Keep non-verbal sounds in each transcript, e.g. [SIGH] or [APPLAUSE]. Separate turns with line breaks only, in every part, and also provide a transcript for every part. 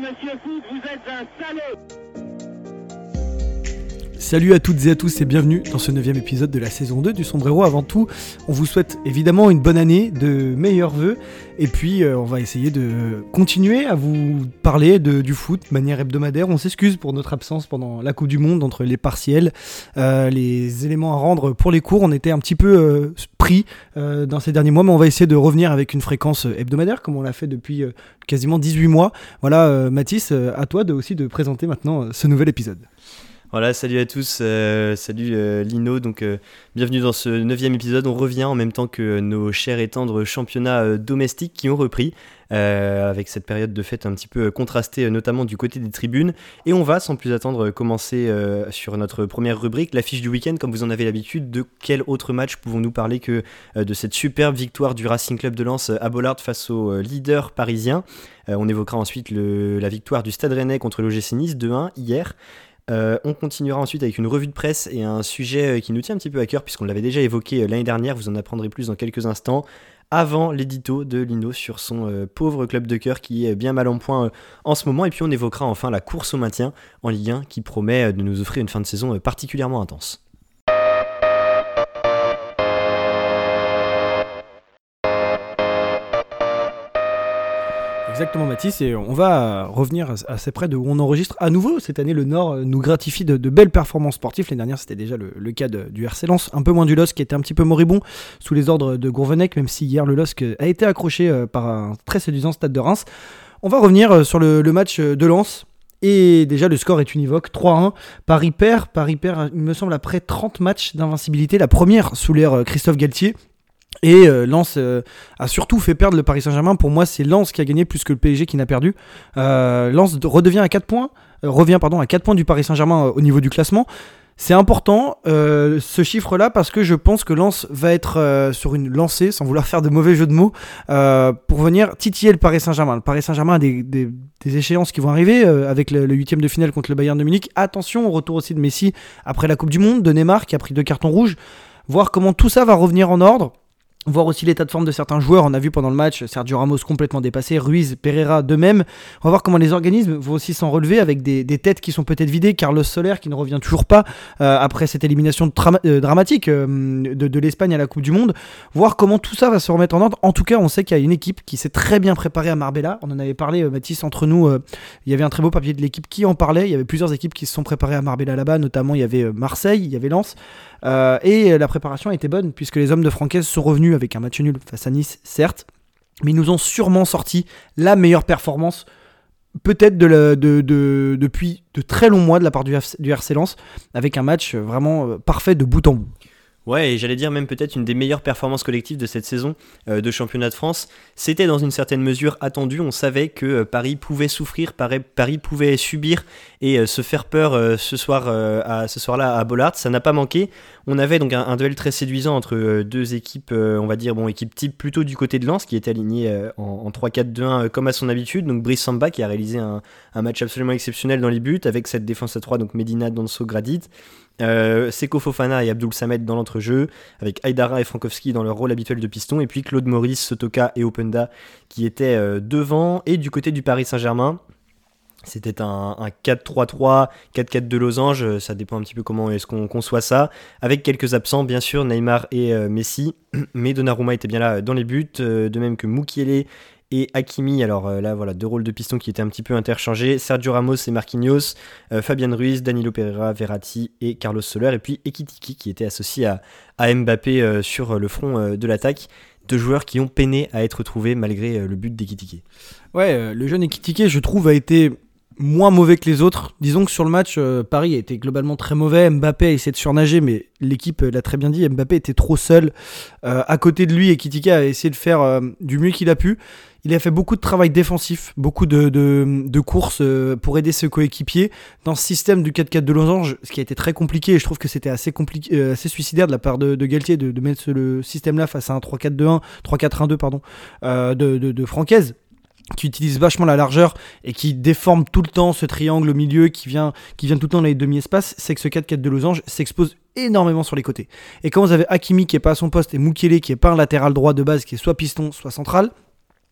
monsieur Foot, vous êtes un salaud
Salut à toutes et à tous et bienvenue dans ce neuvième épisode de la saison 2 du Sombrero. Avant tout, on vous souhaite évidemment une bonne année, de meilleurs vœux, et puis euh, on va essayer de continuer à vous parler du foot de manière hebdomadaire. On s'excuse pour notre absence pendant la Coupe du Monde, entre les partiels, euh, les éléments à rendre pour les cours. On était un petit peu euh, pris dans ces derniers mois, mais on va essayer de revenir avec une fréquence hebdomadaire, comme on l'a fait depuis quasiment 18 mois. Voilà, Mathis, à toi de, aussi de présenter maintenant ce nouvel épisode.
Voilà, salut à tous, euh, salut euh, Lino, donc euh, bienvenue dans ce neuvième épisode. On revient en même temps que nos chers et tendres championnats domestiques qui ont repris, avec cette période de fête un petit peu contrastée, notamment du côté des tribunes. Et on va, sans plus attendre, commencer sur notre première rubrique, l'affiche du week-end, comme vous en avez l'habitude. De quel autre match pouvons-nous parler que de cette superbe victoire du Racing Club de Lens à Bollard face au leader parisien? On évoquera ensuite la victoire du Stade Rennais contre l'OGC Nice 2-1 hier. Euh, on continuera ensuite avec une revue de presse et un sujet euh, qui nous tient un petit peu à cœur puisqu'on l'avait déjà évoqué euh, l'année dernière, vous en apprendrez plus dans quelques instants, avant l'édito de Lino sur son pauvre club de cœur qui est bien mal en point en ce moment. Et puis on évoquera enfin la course au maintien en Ligue 1 qui promet de nous offrir une fin de saison particulièrement intense.
Exactement Mathis, et on va revenir assez près de où on enregistre à nouveau. Cette année, le Nord euh, nous gratifie de, de belles performances sportives. L'année dernière, c'était déjà le, cas du RC Lens, un peu moins du LOSC qui était un petit peu moribond sous les ordres de Gourvenec, même si hier le LOSC a été accroché euh, par un très séduisant stade de Reims. On va revenir euh, sur le, match euh, de Lens. Et déjà, le score est univoque, 3-1. Paris perd, Paris perd, il me semble, après 30 matchs d'invincibilité, la première sous l'ère euh, Christophe Galtier. Et euh, Lens euh, a surtout fait perdre le Paris Saint-Germain. Pour moi, c'est Lens qui a gagné plus que le PSG qui n'a perdu. Euh, Lens de- redevient à 4 points, euh, revient pardon, à 4 points du Paris Saint-Germain euh, au niveau du classement. C'est important euh, ce chiffre-là parce que je pense que Lens va être euh, sur une lancée, sans vouloir faire de mauvais jeux de mots, euh, pour venir titiller le Paris Saint-Germain. Le Paris Saint-Germain a des, des- des échéances qui vont arriver euh, avec le huitième de finale contre le Bayern de Munich. Attention au retour aussi de Messi après la Coupe du Monde, de Neymar qui a pris deux cartons rouges. Voir comment tout ça va revenir en ordre. Voir aussi l'état de forme de certains joueurs. On a vu pendant le match Sergio Ramos complètement dépassé, Ruiz, Pereira de même. On va voir comment les organismes vont aussi s'en relever avec des, des têtes qui sont peut-être vidées. Carlos Soler qui ne revient toujours pas euh, après cette élimination euh, dramatique euh, de, de l'Espagne à la Coupe du Monde. Voir comment tout ça va se remettre en ordre. En tout cas, on sait qu'il y a une équipe qui s'est très bien préparée à Marbella. On en avait parlé, Mathis, entre nous. il y avait un très beau papier de l'équipe qui en parlait. Il y avait plusieurs équipes qui se sont préparées à Marbella là-bas. Notamment, il y avait Marseille, il y avait Lens. Euh, et la préparation a été bonne puisque les hommes de Francaise sont revenus avec un match nul face à Nice, certes, mais ils nous ont sûrement sorti la meilleure performance peut-être de depuis de très longs mois de la part du, du RC Lens avec un match vraiment euh, parfait de bout en bout.
Ouais, et j'allais dire même peut-être une des meilleures performances collectives de cette saison euh, de championnat de France. C'était dans une certaine mesure attendu. On savait que euh, Paris pouvait souffrir, Paris, pouvait subir et euh, se faire peur ce soir, à, ce soir-là à Bollard. Ça n'a pas manqué. On avait donc un, duel très séduisant entre euh, deux équipes, euh, on va dire bon équipe type plutôt du côté de Lens qui était aligné euh, en, en 3-4-2-1 euh, comme à son habitude. Donc Brice Samba qui a réalisé un, match absolument exceptionnel dans les buts avec cette défense à 3 donc Medina, Danso, Gradit. Euh, Fofana et Abdul Samed dans l'entrejeu, avec Aydara et Frankowski dans leur rôle habituel de piston, et puis Claude Maurice, Sotoka et Openda qui étaient devant. Et du côté du Paris Saint-Germain, c'était un, un 4-3-3, 4-4 de losange, euh, ça dépend un petit peu comment est-ce qu'on conçoit ça, avec quelques absents bien sûr, Neymar et euh, Messi, [CLEARS THROAT] mais Donnarumma était bien là euh, dans les buts, de même que Mukiele et Hakimi, alors là voilà, deux rôles de piston qui étaient un petit peu interchangés, Sergio Ramos et Marquinhos, Fabian Ruiz, Danilo Pereira, Verratti et Carlos Soler, et puis Ekitiki qui était associé à, Mbappé sur le front de l'attaque. Deux joueurs qui ont peiné à être trouvés malgré le but d'Ekitiki.
Ouais, le jeune Ekitike, je trouve, a été moins mauvais que les autres. Disons que sur le match, euh, Paris a été globalement très mauvais. Mbappé a essayé de surnager, mais l'équipe euh, l'a très bien dit. Mbappé était trop seul. Euh, à côté de lui, Ekitike a essayé de faire euh, du mieux qu'il a pu. Il a fait beaucoup de travail défensif, beaucoup de, de, de courses euh, pour aider ses coéquipiers dans ce système du 4-4 de losange, ce qui a été très compliqué. Et je trouve que c'était assez, compliqué, euh, assez suicidaire de la part de, de Galtier de, de mettre ce- le système-là face à un 3-4-2-1, 3-4-1-2 pardon, de, de, de Francaise qui utilise vachement la largeur et qui déforme tout le temps ce triangle au milieu qui vient, tout le temps dans les demi-espaces, c'est que ce 4-4 de losange s'expose énormément sur les côtés. Et quand vous avez Hakimi qui est pas à son poste et Mukele qui est pas un latéral droit de base, qui est soit piston, soit central,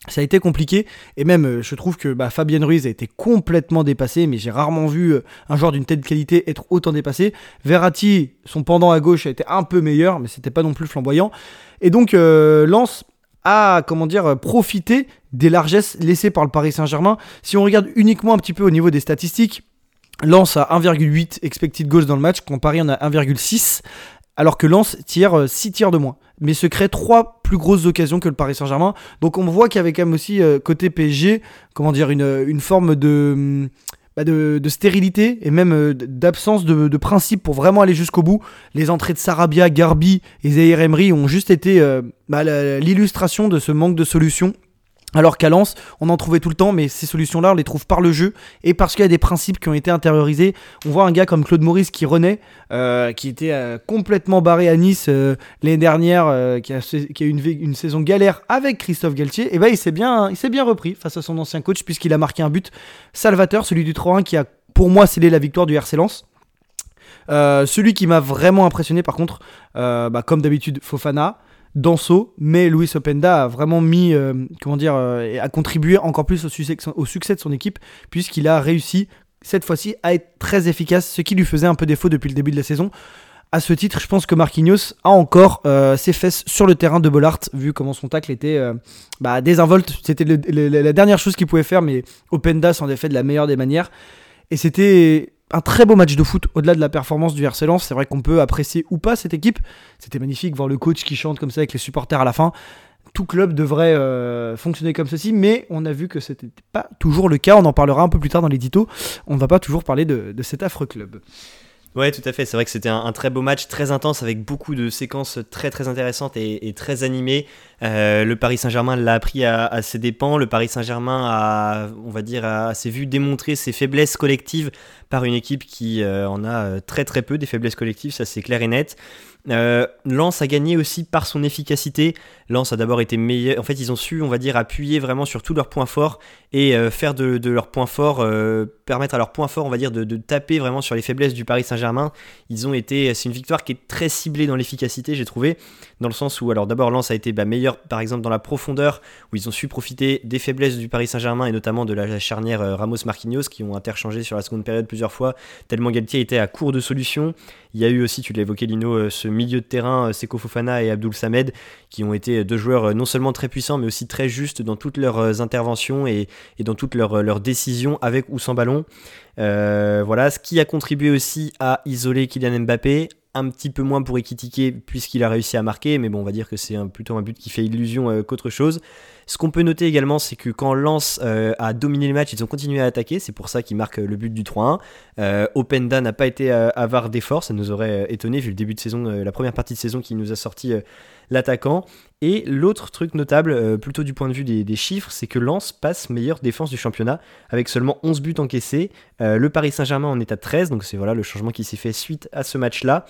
ça a été compliqué. Et même euh, je trouve que bah, Fabien Ruiz a été complètement dépassé mais j'ai rarement vu euh, un joueur d'une telle qualité être autant dépassé. Verratti son pendant à gauche a été un peu meilleur mais c'était pas non plus flamboyant. Et donc euh, Lens a comment dire profité des largesses laissées par le Paris Saint-Germain si on regarde uniquement un petit peu au niveau des statistiques Lens a 1,8 expected goals dans le match quand Paris en a 1,6 alors que Lens tire 6 tirs de moins mais se crée trois plus grosses occasions que le Paris Saint-Germain. Donc on voit qu'il y avait quand même aussi euh, côté PSG, comment dire, une, une forme de, bah, de, de, stérilité et même euh, d'absence de, de, principe pour vraiment aller jusqu'au bout. Les entrées de Sarabia, Garbi et Zaire Emery ont juste été euh, bah, l'illustration de ce manque de solutions alors qu'à Lens, on en trouvait tout le temps, mais ces solutions-là, on les trouve par le jeu et parce qu'il y a des principes qui ont été intériorisés. On voit un gars comme Claude Maurice qui renaît, euh, qui était euh, complètement barré à Nice euh, l'année dernière, qui a, eu une, une, saison galère avec Christophe Galtier. Et ben il s'est bien, il s'est bien repris face à son ancien coach puisqu'il a marqué un but salvateur, celui du 3-1 qui a pour moi scellé la victoire du RC Lens. celui qui m'a vraiment impressionné par contre, bah, comme d'habitude, Fofana. Danso, mais Luis Openda a vraiment mis, euh, comment dire, euh, a contribué encore plus au succès, de son équipe, puisqu'il a réussi cette fois-ci à être très efficace, ce qui lui faisait un peu défaut depuis le début de la saison. À ce titre, je pense que Marquinhos a encore euh, ses fesses sur le terrain de Bollard, vu comment son tacle était bah, désinvolte. C'était la dernière chose qu'il pouvait faire, mais Openda s'en est fait de la meilleure des manières. Et c'était un très beau match de foot au-delà de la performance du RC. C'est vrai qu'on peut apprécier ou pas cette équipe. C'était magnifique voir le coach qui chante comme ça avec les supporters à la fin. Tout club devrait euh, fonctionner comme ceci, mais on a vu que ce n'était pas toujours le cas. On en parlera un peu plus tard dans l'édito. On ne va pas toujours parler de cet affreux club.
Ouais, tout à fait. C'est vrai que c'était un, très beau match, très intense, avec beaucoup de séquences très très intéressantes et, très animées. Euh, le Paris Saint-Germain l'a appris à, ses dépens. Le Paris Saint-Germain a, on va dire, s'est vu démontrer ses faiblesses collectives par une équipe qui euh, en a euh, très très peu des faiblesses collectives, ça c'est clair et net. Euh, Lens a gagné aussi par son efficacité. Lens a d'abord été meilleur. En fait, ils ont su, on va dire, appuyer vraiment sur tous leurs points forts et faire de, leurs points forts, permettre à leurs points forts, on va dire, de, taper vraiment sur les faiblesses du Paris Saint-Germain. Ils ont été. C'est une victoire qui est très ciblée dans l'efficacité, j'ai trouvé, dans le sens où, alors d'abord, Lens a été bah, meilleur, par exemple, dans la profondeur, où ils ont su profiter des faiblesses du Paris Saint-Germain et notamment de la charnière Ramos-Marquinhos qui ont interchangé sur la seconde période plusieurs fois, tellement Galtier était à court de solutions. Il y a eu aussi, tu l'as évoqué, Lino, ce milieu de terrain, Seko Fofana et Abdul Samed, qui ont été deux joueurs non seulement très puissants, mais aussi très justes dans toutes leurs interventions et, dans toutes leurs, décisions, avec ou sans ballon. Euh, voilà, ce qui a contribué aussi à isoler Kylian Mbappé, un petit peu moins pour Ekitike puisqu'il a réussi à marquer, mais bon, on va dire que c'est plutôt un but qui fait illusion euh, qu'autre chose. Ce qu'on peut noter également, c'est que quand Lens euh, a dominé le match, ils ont continué à attaquer, c'est pour ça qu'ils marquent le but du 3-1. Openda n'a pas été avare d'efforts, ça nous aurait étonné vu le début de saison, la première partie de saison qui nous a sorti l'attaquant. Et l'autre truc notable, euh, plutôt du point de vue des, chiffres, c'est que Lens passe meilleure défense du championnat avec seulement 11 buts encaissés. Euh, le Paris Saint-Germain en est à 13, donc c'est voilà le changement qui s'est fait suite à ce match-là.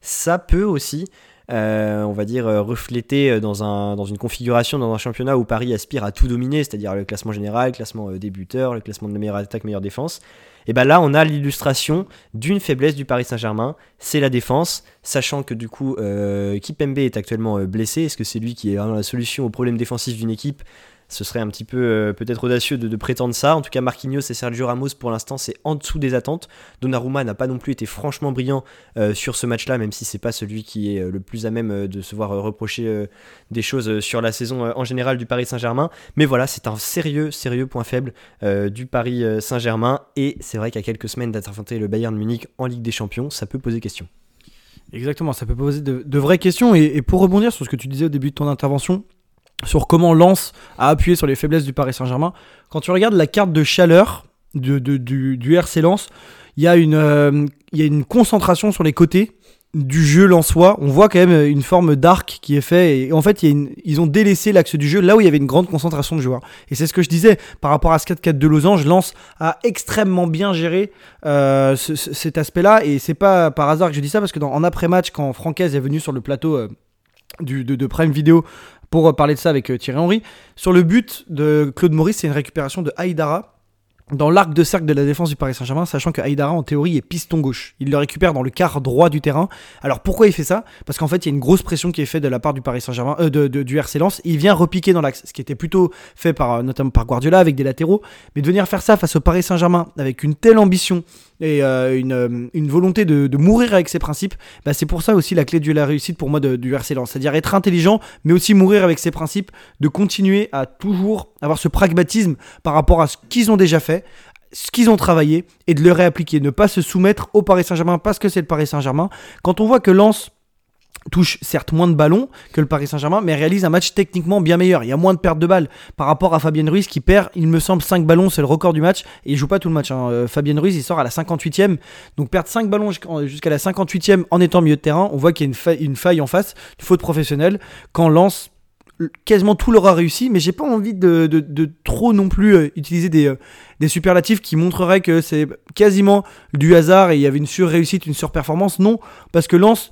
Ça peut aussi euh, on va dire, refléter dans, dans une configuration, dans un championnat où Paris aspire à tout dominer, c'est-à-dire le classement général, le classement débuteur, le classement de la meilleure attaque, meilleure défense. Et bien là, on a l'illustration d'une faiblesse du Paris Saint-Germain, c'est la défense, sachant que du coup, euh, Kipembe est actuellement euh, blessé. Est-ce que c'est lui qui est vraiment la solution au problème défensif d'une équipe ce serait un petit peu euh, peut-être audacieux de, prétendre ça. En tout cas, Marquinhos et Sergio Ramos, pour l'instant, c'est en dessous des attentes. Donnarumma n'a pas non plus été franchement brillant euh, sur ce match-là, même si c'est pas celui qui est euh, le plus à même de se voir reprocher des choses sur la saison en général du Paris Saint-Germain. Mais voilà, c'est un sérieux, sérieux point faible du Paris Saint-Germain. Et c'est vrai qu'à quelques semaines d'affronter le Bayern Munich en Ligue des Champions, ça peut poser question.
Exactement, ça peut poser de, vraies questions. et, pour rebondir sur ce que tu disais au début de ton intervention, sur comment Lens a appuyé sur les faiblesses du Paris Saint-Germain. Quand tu regardes la carte de chaleur du, du, RC Lens, il y, a une, euh, y a une concentration sur les côtés du jeu lensois. On voit quand même une forme d'arc qui est fait. Et en fait, ils ont délaissé l'axe du jeu là où il y avait une grande concentration de joueurs. Et c'est ce que je disais par rapport à ce 4-4 de Losange. Lens a extrêmement bien géré euh, cet aspect-là. Et c'est pas par hasard que je dis ça parce que dans, en après-match, quand Francaise est venu sur le plateau. Euh, du, de, de, Prime Video pour parler de ça avec euh, Thierry Henry. Sur le but de Claude Maurice, c'est une récupération de Haïdara. dans l'arc de cercle de la défense du Paris Saint-Germain, sachant que Aïdara en théorie est piston gauche. Il le récupère dans le quart droit du terrain. Alors pourquoi il fait ça? Parce qu'en fait il y a une grosse pression qui est faite de la part du Paris Saint-Germain, euh, de, du RC Lens. Il vient repiquer dans l'axe, ce qui était plutôt fait par euh, notamment par Guardiola avec des latéraux. Mais de venir faire ça face au Paris Saint-Germain avec une telle ambition et euh, une, une, volonté de, mourir avec ses principes, bah c'est pour ça aussi la clé de la réussite pour moi du RC Lens. C'est-à-dire être intelligent, mais aussi mourir avec ses principes, de continuer à toujours avoir ce pragmatisme par rapport à ce qu'ils ont déjà fait ce qu'ils ont travaillé et de le réappliquer, ne pas se soumettre au Paris Saint-Germain parce que c'est le Paris Saint-Germain. Quand on voit que Lens touche certes moins de ballons que le Paris Saint-Germain, mais réalise un match techniquement bien meilleur. Il y a moins de pertes de balles par rapport à Fabien Ruiz qui perd, il me semble, 5 ballons, c'est le record du match, et il joue pas tout le match. Hein. Euh, Fabien Ruiz, il sort à la 58e, donc perdre 5 ballons jusqu'à la 58e en étant milieu de terrain, on voit qu'il y a une, faille, en face, une faute professionnelle, quand Lens quasiment tout leur a réussi, mais j'ai pas envie de, trop non plus euh, utiliser des, euh, des, superlatifs qui montreraient que c'est quasiment du hasard et il y avait une sur-réussite, une sur-performance. Non, parce que Lens,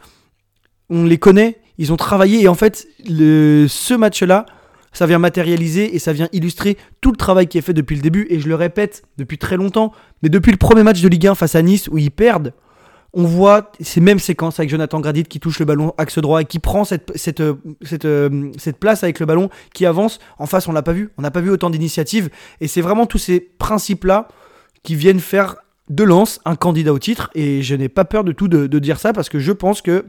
on les connaît, ils ont travaillé et en fait, ce match-là, ça vient matérialiser et ça vient illustrer tout le travail qui est fait depuis le début. Et je le répète depuis très longtemps, mais depuis le premier match de Ligue 1 face à Nice où ils perdent, on voit ces mêmes séquences avec Jonathan Gradit qui touche le ballon axe droit et qui prend cette, cette, cette, euh, cette place avec le ballon, qui avance. En face, on l'a pas vu. On n'a pas vu autant d'initiatives. Et c'est vraiment tous ces principes-là qui viennent faire de Lens un candidat au titre. Et je n'ai pas peur de tout de dire ça parce que je pense que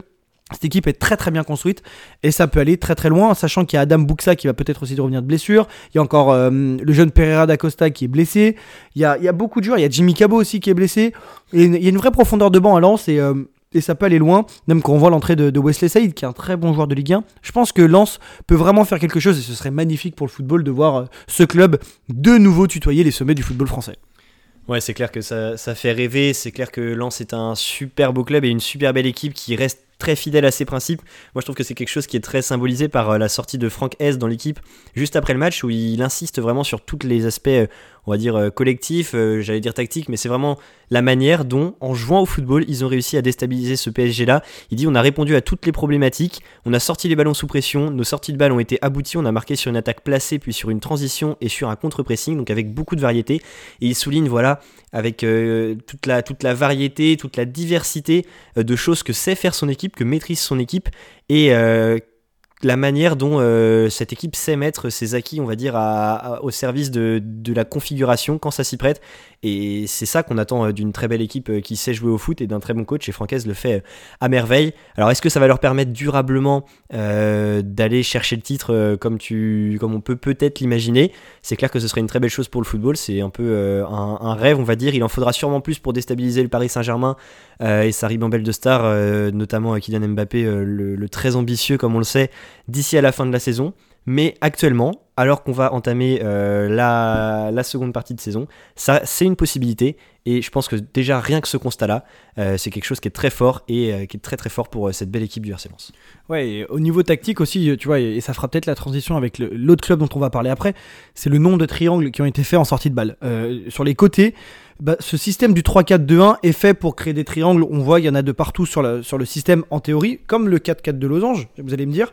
cette équipe est très très bien construite et ça peut aller très très loin, sachant qu'il y a Adam Buxa qui va peut-être aussi revenir de blessure. Il y a encore euh, le jeune Pereira d'Acosta qui est blessé. Il y, a, il y, a, beaucoup de joueurs. Il y a Jimmy Cabot aussi qui est blessé. Il y a une vraie profondeur de banc à Lens et, euh, ça peut aller loin. Même quand on voit l'entrée de, Wesley Saïd qui est un très bon joueur de Ligue 1, je pense que Lens peut vraiment faire quelque chose et ce serait magnifique pour le football de voir euh, ce club de nouveau tutoyer les sommets du football français.
Ouais, c'est clair que ça, ça fait rêver. C'est clair que Lens est un super beau club et une super belle équipe qui reste très fidèle à ses principes. Moi, je trouve que c'est quelque chose qui est très symbolisé par euh, la sortie de Franck S dans l'équipe juste après le match où il insiste vraiment sur tous les aspects, euh, on va dire, euh, collectifs, j'allais dire tactiques, mais c'est vraiment la manière dont, en jouant au football, ils ont réussi à déstabiliser ce PSG-là. Il dit on a répondu à toutes les problématiques, on a sorti les ballons sous pression, nos sorties de balles ont été abouties, on a marqué sur une attaque placée, puis sur une transition et sur un contre-pressing, donc avec beaucoup de variété. Et il souligne, voilà, avec toute, la, toute la variété, toute la diversité de choses que sait faire son équipe que maîtrise son équipe et euh, la manière dont euh, cette équipe sait mettre ses acquis, on va dire, au service de, la configuration quand ça s'y prête. Et c'est ça qu'on attend euh, d'une très belle équipe euh, qui sait jouer au foot et d'un très bon coach. Et Francaise le fait à merveille. Alors, est-ce que ça va leur permettre durablement d'aller chercher le titre comme, tu, comme on peut peut-être l'imaginer? C'est clair que ce serait une très belle chose pour le football. C'est un peu un, rêve, on va dire. Il en faudra sûrement plus pour déstabiliser le Paris Saint-Germain et sa ribambelle de stars, notamment Kylian Mbappé, le très ambitieux, comme on le sait d'ici à la fin de la saison. Mais actuellement, alors qu'on va entamer euh, la, seconde partie de saison, ça c'est une possibilité. Et je pense que déjà rien que ce constat-là, euh, c'est quelque chose qui est très fort et euh, qui est très très fort pour cette belle équipe du RC Lens.
Ouais, au niveau tactique aussi, tu vois, et, ça fera peut-être la transition avec l'autre club dont on va parler après, c'est le nombre de triangles qui ont été faits en sortie de balle. sur les côtés, bah, ce système du 3-4-2-1 est fait pour créer des triangles. On voit, il y en a de partout sur, sur le système en théorie, comme le 4-4 de Losange, vous allez me dire.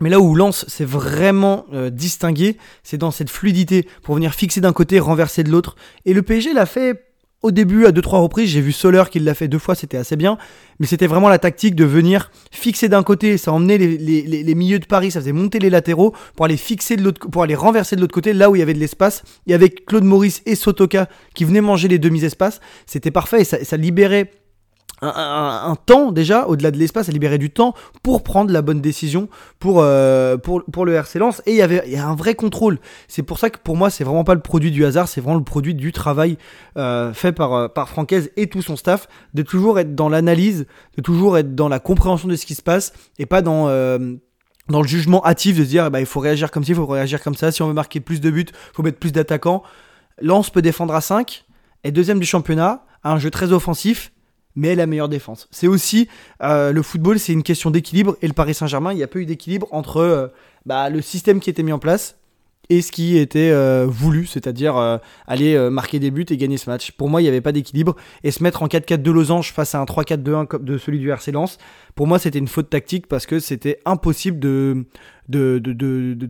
Mais là où Lance s'est vraiment euh, distingué, c'est dans cette fluidité pour venir fixer d'un côté, renverser de l'autre. Et le PSG l'a fait au début à deux trois reprises. J'ai vu Soler qui l'a fait deux fois, c'était assez bien. Mais c'était vraiment la tactique de venir fixer d'un côté, ça emmenait les, milieux de Paris, ça faisait monter les latéraux pour aller fixer de l'autre, pour aller renverser de l'autre côté, là où il y avait de l'espace. Et avec Claude Maurice et Sotoka qui venaient manger les demi-espaces, c'était parfait et ça libérait un, temps déjà, au-delà de l'espace, à libérer du temps pour prendre la bonne décision pour, euh, pour, pour le RC Lens. Et il y avait y a un vrai contrôle. C'est pour ça que pour moi, c'est vraiment pas le produit du hasard, c'est vraiment le produit du travail euh, fait par, euh, par Francaise et tout son staff, de toujours être dans l'analyse, de toujours être dans la compréhension de ce qui se passe et pas dans dans le jugement hâtif de se dire bah, il faut réagir comme ci, il faut réagir comme ça. Si on veut marquer plus de buts, il faut mettre plus d'attaquants. Lens peut défendre à 5, est deuxième du championnat, a un jeu très offensif mais la meilleure défense. C'est aussi euh, le football, c'est une question d'équilibre et le Paris Saint-Germain, il n'y a pas eu d'équilibre entre euh, bah, le système qui était mis en place et ce qui était euh, voulu, c'est-à-dire aller marquer des buts et gagner ce match. Pour moi, il n'y avait pas d'équilibre. Et se mettre en 4-4 de losange face à un 3-4-2-1 de celui du RC Lens, pour moi, c'était une faute tactique parce que c'était impossible de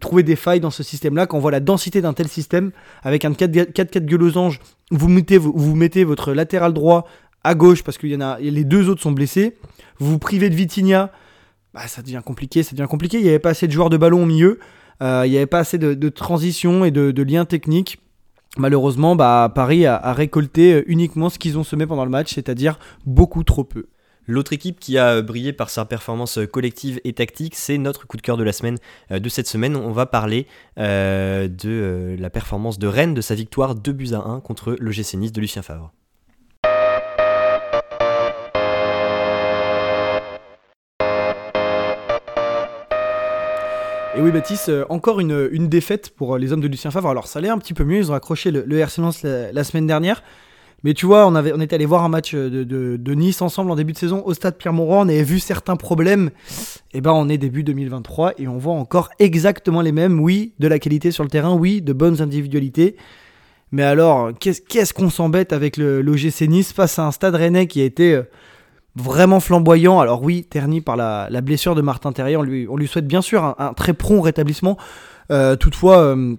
trouver des failles dans ce système-là. Quand on voit la densité d'un tel système, avec un 4-4 de losange, vous mettez, vous mettez votre latéral droit à gauche parce qu'il y en a, les deux autres sont blessés. Vous vous privez de Vitinha, bah, ça devient compliqué, ça devient compliqué. Il n'y avait pas assez de joueurs de ballon au milieu. Euh, il n'y avait pas assez de, transition et de, liens techniques. Malheureusement, bah, Paris a, récolté uniquement ce qu'ils ont semé pendant le match, c'est-à-dire beaucoup trop peu.
L'autre équipe qui a brillé par sa performance collective et tactique, c'est notre coup de cœur de la semaine euh, de cette semaine. On va parler euh, de la performance de Rennes, de sa victoire 2 buts à 1 contre le GC de Lucien Favre.
Et oui, Baptiste, euh, encore une, défaite pour euh, les hommes de Lucien Favre. Alors, ça allait un petit peu mieux. Ils ont accroché le, le RC Lens la, semaine dernière. Mais tu vois, on, était allé voir un match de, de, Nice ensemble en début de saison au stade Pierre-Mauroy. On avait vu certains problèmes. Et eh ben, on est début 2023 et on voit encore exactement les mêmes. Oui, de la qualité sur le terrain. Oui, de bonnes individualités. Mais alors, qu'est-ce qu'on s'embête avec le l'OGC Nice face à un stade rennais qui a été euh, vraiment flamboyant. Alors oui, terni par la, blessure de Martin Terrier, on lui, on lui souhaite bien sûr un, très prompt rétablissement. Euh, toutefois, euh,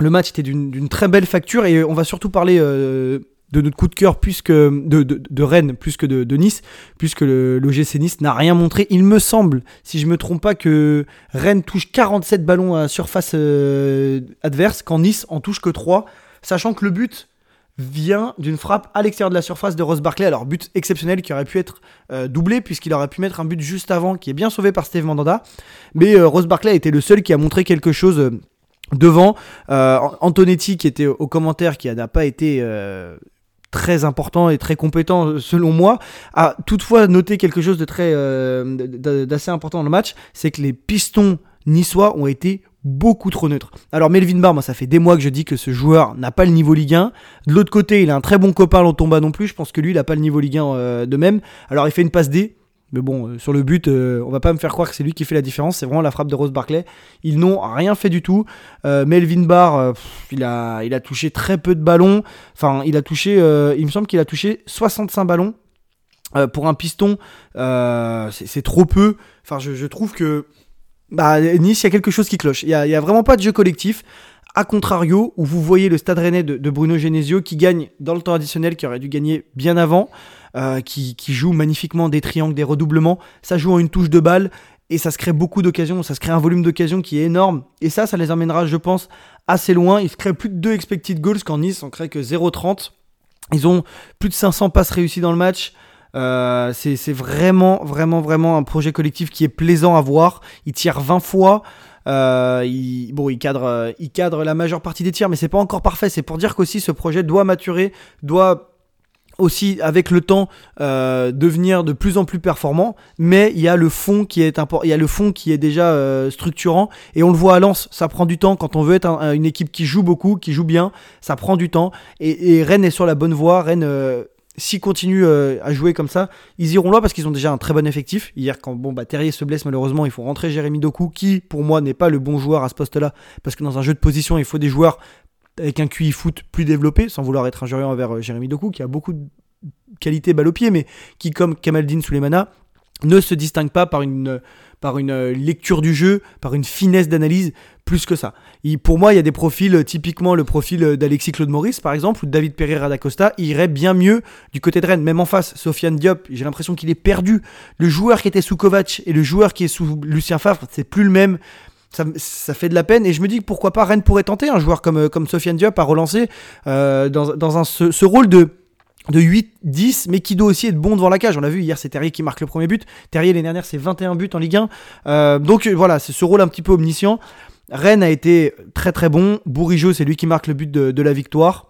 le match était d'une très belle facture et on va surtout parler euh, de notre coup de cœur puisque de, de, Rennes plus que de, Nice, puisque le l'OGC Nice n'a rien montré. Il me semble, si je me trompe pas, que Rennes touche 47 ballons à surface adverse, quand Nice en touche que 3, sachant que le but vient d'une frappe à l'extérieur de la surface de Ross Barclay. Alors, but exceptionnel qui aurait pu être euh, doublé, puisqu'il aurait pu mettre un but juste avant, qui est bien sauvé par Steve Mandanda. Mais euh, Ross a été le seul qui a montré quelque chose euh, devant. Antonetti, qui était au commentaire, qui n'a pas été très important et très compétent selon moi, a toutefois noté quelque chose de très d'assez important dans le match, c'est que les pistons niçois ont été beaucoup trop neutre. Alors Melvin Barr, moi ça fait des mois que je dis que ce joueur n'a pas le niveau Ligue 1. De l'autre côté, il a un très bon copain Lantomba non plus, je pense que lui il n'a pas le niveau Ligue 1 euh, de même. Alors il fait une passe D, mais bon, euh, sur le but, euh, on va pas me faire croire que c'est lui qui fait la différence, c'est vraiment la frappe de Rose Barclay. Ils n'ont rien fait du tout. Melvin Barr, il, a, il a touché très peu de ballons. Enfin, il a touché, il me semble qu'il a touché 65 ballons. pour un piston, c'est trop peu. Enfin, je trouve que bah, Nice, il y a quelque chose qui cloche. Il n'y a, vraiment pas de jeu collectif. A contrario, où vous voyez le stade rennais de, Bruno Genesio qui gagne dans le temps additionnel, qui aurait dû gagner bien avant, euh, qui, joue magnifiquement des triangles, des redoublements. Ça joue en une touche de balle et ça se crée beaucoup d'occasions. Ça se crée un volume d'occasions qui est énorme. Et ça, ça les emmènera, je pense, assez loin. Il se crée plus de 2 expected goals qu'en Nice, on crée que 0,30. Ils ont plus de 500 passes réussies dans le match. Euh, c'est vraiment, vraiment, vraiment un projet collectif qui est plaisant à voir. Il tire 20 fois. Euh, il, bon, il cadre, euh, il cadre la majeure partie des tirs, mais c'est pas encore parfait. C'est pour dire qu'aussi ce projet doit maturer, doit aussi avec le temps devenir de plus en plus performant mais il y a le fond qui est il y a le fond qui est déjà structurant et on le voit à Lens ça prend du temps quand on veut être une équipe qui joue beaucoup qui joue bien ça prend du temps et Rennes est sur la bonne voie Rennes s'ils continuent euh, à jouer comme ça, ils iront là parce qu'ils ont déjà un très bon effectif. Hier, quand bon, bah, Terrier se blesse, malheureusement, il faut rentrer Jérémy Doku, qui pour moi n'est pas le bon joueur à ce poste-là, parce que dans un jeu de position, il faut des joueurs avec un QI foot plus développé, sans vouloir être injurieux envers euh, Jérémy Doku, qui a beaucoup de qualité balle mais qui, comme Kamaldine Souleymana, ne se distingue pas par une, par une euh, lecture du jeu, par une finesse d'analyse, plus que ça. pour moi, il y a des profils, euh, typiquement le profil euh, d'Alexis Claude Maurice, par exemple, ou de David Pereira d'Acosta, il irait bien mieux du côté de Rennes. Même en face, Sofiane Diop, j'ai l'impression qu'il est perdu. Le joueur qui était sous Kovac et le joueur qui est sous Lucien Favre, c'est plus le même. Ça, fait de la peine et je me dis pourquoi pas Rennes pourrait tenter un joueur comme, comme Sofiane Diop à relancer dans, un, ce, rôle de de 8, 10, mais qui doit aussi être bon devant la cage. On l'a vu hier, c'est Terrier qui marque le premier but. Terrier, l'année dernière, c'est 21 buts en Ligue 1. Euh, donc euh, voilà, c'est ce rôle un petit peu omniscient. Rennes a été très très bon. Bourigeau, c'est lui qui marque le but de, la victoire.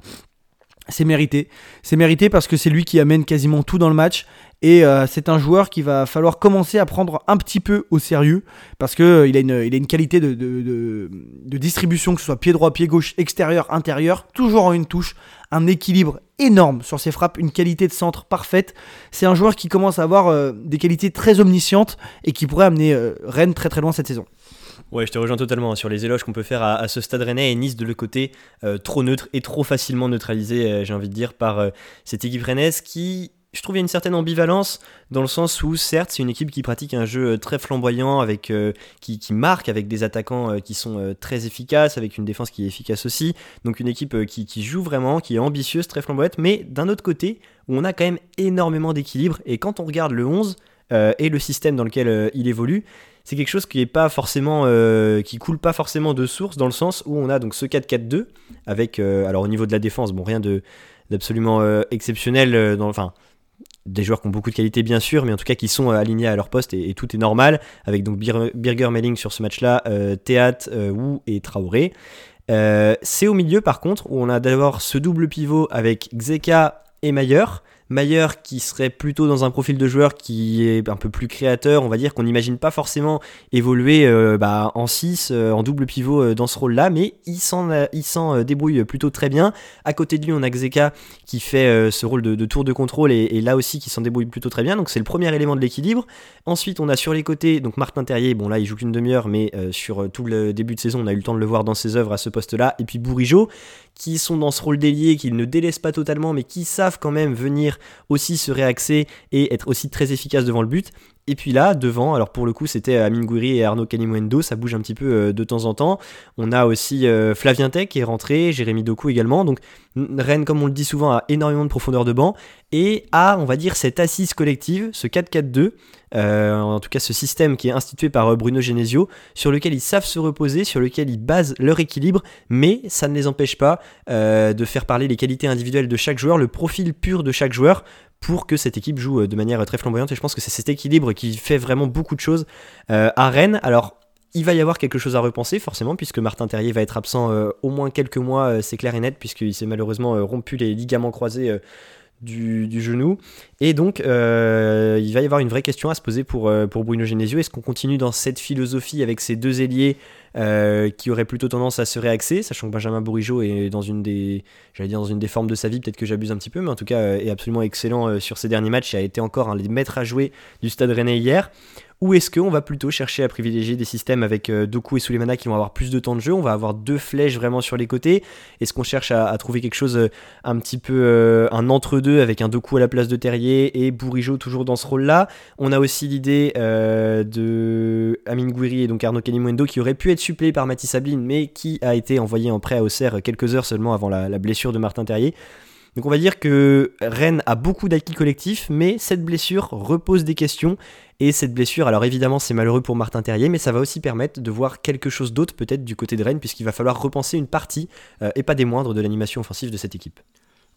C'est mérité. C'est mérité parce que c'est lui qui amène quasiment tout dans le match. Et euh, c'est un joueur qui va falloir commencer à prendre un petit peu au sérieux parce qu'il il a, une, qualité de, distribution, que ce soit pied droit, pied gauche, extérieur, intérieur, toujours en une touche, un équilibre énorme sur ses frappes, une qualité de centre parfaite. C'est un joueur qui commence à avoir euh, des qualités très omniscientes et qui pourrait amener euh, Rennes très très loin cette saison.
Ouais, je te rejoins totalement hein, sur les éloges qu'on peut faire à, ce stade rennais et Nice de le côté trop neutre et trop facilement neutralisé, j'ai envie de dire, par cette équipe rennaise qui je trouve qu'il y a une certaine ambivalence dans le sens où certes c'est une équipe qui pratique un jeu euh, très flamboyant avec euh, qui, marque avec des attaquants euh, qui sont très efficaces avec une défense qui est efficace aussi. Donc une équipe qui, joue vraiment qui est ambitieuse très flamboyante. Mais d'un autre côté où on a quand même énormément d'équilibre et quand on regarde le 11 et le système dans lequel il évolue c'est quelque chose qui est pas forcément qui coule pas forcément de source dans le sens où on a donc ce 4-4-2 avec alors au niveau de la défense bon rien d'absolument exceptionnel dans enfin des joueurs qui ont beaucoup de qualité bien sûr, mais en tout cas qui sont euh, alignés à leur poste et, tout est normal, avec donc Birger Melling sur ce match-là, euh, Théat, euh, Wu et Traoré. c'est au milieu par contre où on a d'abord ce double pivot avec Xeka et Mayer, Mayer qui serait plutôt dans un profil de joueur qui est un peu plus créateur, on va dire qu'on n'imagine pas forcément évoluer euh, bah, en 6, euh, en double pivot euh, dans ce rôle-là, mais il s'en débrouille plutôt très bien. À côté de lui, on a Xeka qui fait ce rôle de, tour de contrôle et, là aussi qui s'en débrouille plutôt très bien, donc c'est le premier élément de l'équilibre. Ensuite, on a sur les côtés, donc Martin Terrier, bon là il joue qu'une demi-heure, mais sur tout le début de saison, on a eu le temps de le voir dans ses œuvres à ce poste-là, et puis Bourigeau qui sont dans ce rôle d'ailier, qu'ils ne délaissent pas totalement, mais qui savent quand même venir aussi se réaxer et être aussi très efficaces devant le but. Et puis là, devant, alors pour le coup, c'était Amin Gouiri et Arnaud Canimuendo, ça bouge un petit peu euh, de temps en temps. On a aussi euh, Flavien Tech qui est rentré, Jérémy Doku également. Donc Rennes, comme on le dit souvent, a énormément de profondeur de banc et a, on va dire, cette assise collective, ce 4-4-2, euh, en tout cas ce système qui est institué par Bruno Genesio, sur lequel ils savent se reposer, sur lequel ils basent leur équilibre, mais ça ne les empêche pas de faire parler les qualités individuelles de chaque joueur, le profil pur de chaque joueur pour que cette équipe joue euh, de manière très flamboyante. Et je pense que c'est cet équilibre qui fait vraiment beaucoup de choses euh, à Rennes. Alors, il va y avoir quelque chose à repenser, forcément, puisque Martin Terrier va être absent euh, au moins quelques mois, c'est clair et net, puisqu'il s'est malheureusement rompu les ligaments croisés. Du, genou. Et donc, il va y avoir une vraie question à se poser pour, pour Bruno Genesio. Est-ce qu'on continue dans cette philosophie avec ces deux ailiers euh, qui aurait plutôt tendance à se réaxer, sachant que Benjamin Bourigeau est dans une des, j'allais dire dans une des formes de sa vie, peut-être que j'abuse un petit peu, mais en tout cas euh, est absolument excellent euh, sur ses derniers matchs et a été encore un des maîtres à jouer du Stade Rennais hier. Ou est-ce qu'on va plutôt chercher à privilégier des systèmes avec euh, Doku et Sulemana qui vont avoir plus de temps de jeu? On va avoir deux flèches vraiment sur les côtés. Est-ce qu'on cherche à, trouver quelque chose euh, un petit peu euh, un entre-deux avec un Doku à la place de Terrier et Bourigeau toujours dans ce rôle-là? On a aussi l'idée de Amin Gouiri et donc Arnaud Canimuendo qui aurait pu être suppléé par Mathis Sabine mais qui a été envoyé en prêt à Auxerre quelques heures seulement avant la blessure de Martin Terrier. Donc on va dire que Rennes a beaucoup d'acquis collectifs, mais cette blessure repose des questions. Et cette blessure, alors évidemment c'est malheureux pour Martin Terrier, mais ça va aussi permettre de voir quelque chose d'autre peut-être du côté de Rennes, puisqu'il va falloir repenser une partie, euh, et pas des moindres, de l'animation offensive de cette équipe.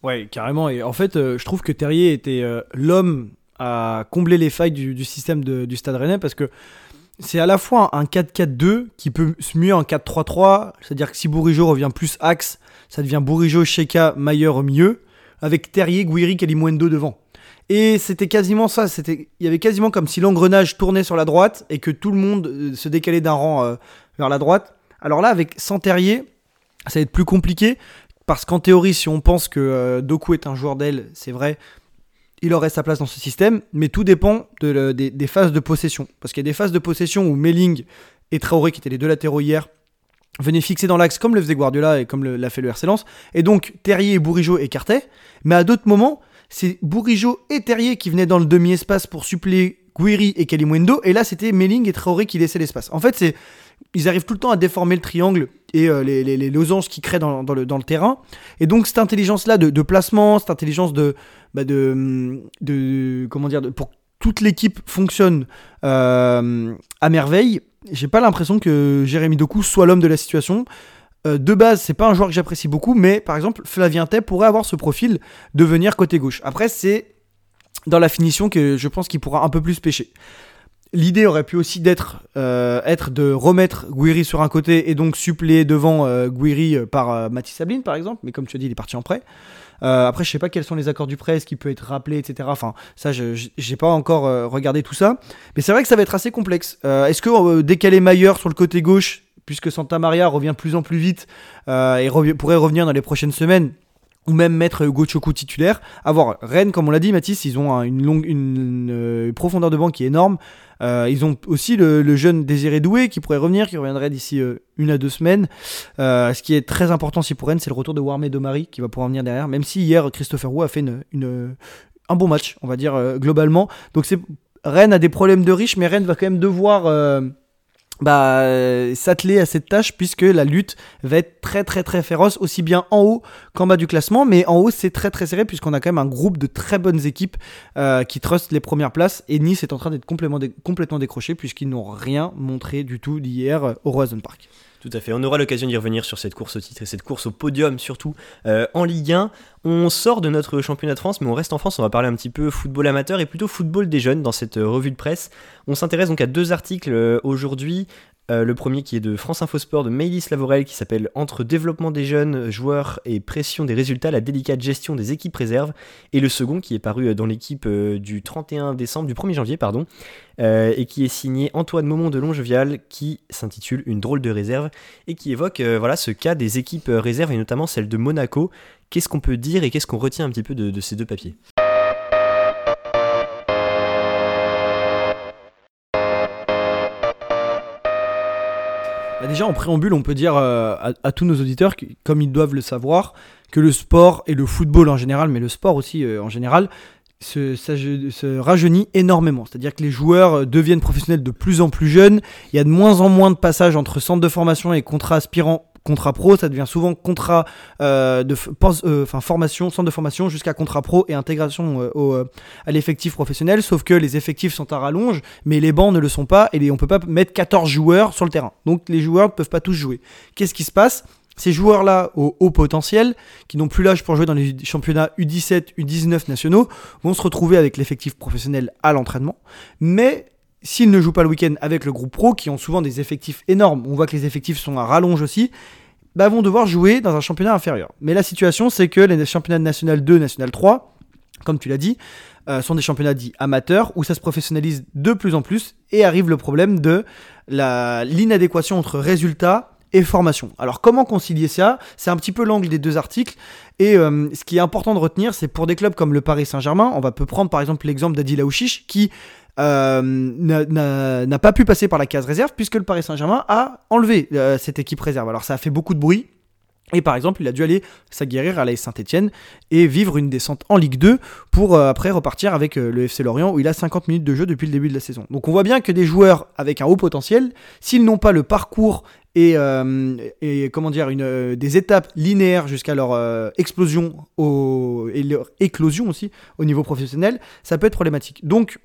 Ouais, carrément. Et en fait, euh, je trouve que Terrier était euh, l'homme à combler les failles du, système du Stade Rennais, parce que c'est à la fois un 4-4-2 qui peut se muer en 4-3-3, c'est-à-dire que si Bourigeau revient plus axe, ça devient Bourigeau, Sheka, Mayer au avec Terrier, Guiri, Kalimuendo devant. Et c'était quasiment ça, il y avait quasiment comme si l'engrenage tournait sur la droite et que tout le monde euh, se décalait d'un rang euh, vers la droite. Alors là, avec sans Terrier, ça va être plus compliqué parce qu'en théorie, si on pense que euh, Doku est un joueur d'aile, c'est vrai, il aurait sa place dans ce système, mais tout dépend de, des, phases de possession. Parce qu'il y a des phases de possession où Melling et Traoré, qui étaient les deux latéraux hier, venait fixer dans l'axe comme le faisait Guardiola et comme l'a fait le RC Lens. Et donc Terrier et Bourigeau écartaient. Mais à d'autres moments, c'est Bourigeau et Terrier qui venaient dans le demi-espace pour suppléer Guiri et Kalimundo. Et là, c'était Melling et Traoré qui laissaient l'espace. En fait, c'est ils arrivent tout le temps à déformer le triangle et euh, les, losanges qui créent dans, le, terrain. Et donc cette intelligence-là de, placement, cette intelligence de, bah de, de, comment dire, pour que toute l'équipe fonctionne euh, à merveille, j'ai pas l'impression que Jérémy Doku soit l'homme de la situation. Euh, de base, c'est pas un joueur que j'apprécie beaucoup, mais par exemple, Flavien Tay pourrait avoir ce profil de venir côté gauche. Après, c'est dans la finition que je pense qu'il pourra un peu plus pêcher. L'idée aurait pu aussi euh, être de remettre Guiri sur un côté et donc suppléer devant euh, Guiri par Mathis Sabine par exemple, mais comme tu as dit, il est parti en prêt. Après, je sais pas quels sont les accords du prêt, ce qui peut être rappelé, etc. Enfin, ça, je j'ai pas encore regardé tout ça. Mais c'est vrai que ça va être assez complexe. Est-ce que décaler Mailleur sur le côté gauche, puisque Santa Maria revient de plus en plus vite et pourrait revenir dans les prochaines semaines, ou même mettre Hugo Choco titulaire. Avoir Rennes, comme on l'a dit, Mathis, ils ont une longue, profondeur de banc qui est énorme. ils ont aussi le, jeune Désiré Doué qui pourrait revenir, qui reviendrait d'ici une à deux semaines. ce qui est très important si pour Rennes, c'est le retour de Warmé Domari qui va pouvoir venir derrière. Même si hier Christopher Roux a fait un bon match, on va dire globalement. Donc Rennes a des problèmes de riches, mais Rennes va quand même devoir bah, s'atteler à cette tâche puisque la lutte va être très très très féroce aussi bien en haut qu'en bas du classement mais en haut c'est très très serré puisqu'on a quand même un groupe de très bonnes équipes euh, qui trustent les premières places et Nice est en train d'être complètement, complètement décroché puisqu'ils n'ont rien montré du tout d'hier euh, au Roison Park.
Tout à fait. On aura l'occasion d'y revenir sur cette course au titre et cette course au podium surtout euh, en Ligue 1. On sort de notre championnat de France, mais on reste en France. On va parler un petit peu football amateur et plutôt football des jeunes dans cette euh, revue de presse. On s'intéresse donc à deux articles euh, aujourd'hui. Euh, le premier qui est de France Info Sport de Maëlys Lavorel qui s'appelle Entre développement des jeunes joueurs et pression des résultats, la délicate gestion des équipes réserves. Et le second qui est paru euh, dans l'équipe euh, du 31 décembre, du 1er janvier, pardon, et qui est signé Antoine Momon de Longevial qui s'intitule Une drôle de réserve et qui évoque voilà, ce cas des équipes réserves et notamment celle de Monaco. Qu'est-ce qu'on peut dire et qu'est-ce qu'on retient un petit peu de ces deux papiers?
Bah, déjà, en préambule, on peut dire euh, à, tous nos auditeurs, comme ils doivent le savoir, que le sport et le football en général, mais le sport aussi euh, en général, se, se, rajeunit énormément. C'est-à-dire que les joueurs euh, deviennent professionnels de plus en plus jeunes. Il y a de moins en moins de passages entre centres de formation et contrats aspirants contrat pro, ça devient souvent contrat euh, de euh, formation, centre de formation jusqu'à contrat pro et intégration euh, au, à l'effectif professionnel. Sauf que les effectifs sont à rallonge, mais les bancs ne le sont pas et les, on peut pas mettre 14 joueurs sur le terrain. Donc les joueurs ne peuvent pas tous jouer. Qu'est-ce qui se passe? Ces joueurs-là au haut potentiel, qui n'ont plus l'âge pour jouer dans les championnats U17, U19 nationaux, vont se retrouver avec l'effectif professionnel à l'entraînement, mais s'ils ne jouent pas le week-end avec le groupe pro, qui ont souvent des effectifs énormes, on voit que les effectifs sont à rallonge aussi, bah vont devoir jouer dans un championnat inférieur. Mais la situation, c'est que les championnats National 2, National 3, comme tu l'as dit, euh, sont des championnats dits amateurs, où ça se professionnalise de plus en plus, et arrive le problème de l'inadéquation entre résultats et formation. Alors comment concilier ça? C'est un petit peu l'angle des deux articles. Et euh, ce qui est important de retenir, c'est pour des clubs comme le Paris Saint-Germain, on va peut prendre par exemple l'exemple d'Adi Laouchiche, qui euh, n'a pas pu passer par la case réserve puisque le Paris Saint-Germain a enlevé euh, cette équipe réserve. Alors ça a fait beaucoup de bruit. Et par exemple, il a dû aller s'aguerrir à la Saint-Etienne et vivre une descente en Ligue 2 pour euh, après repartir avec le FC Lorient où il a 50 minutes de jeu depuis le début de la saison. Donc on voit bien que des joueurs avec un haut potentiel, s'ils n'ont pas le parcours et, comment dire une, des étapes linéaires jusqu'à leur explosion et leur éclosion aussi au niveau professionnel, ça peut être problématique. Donc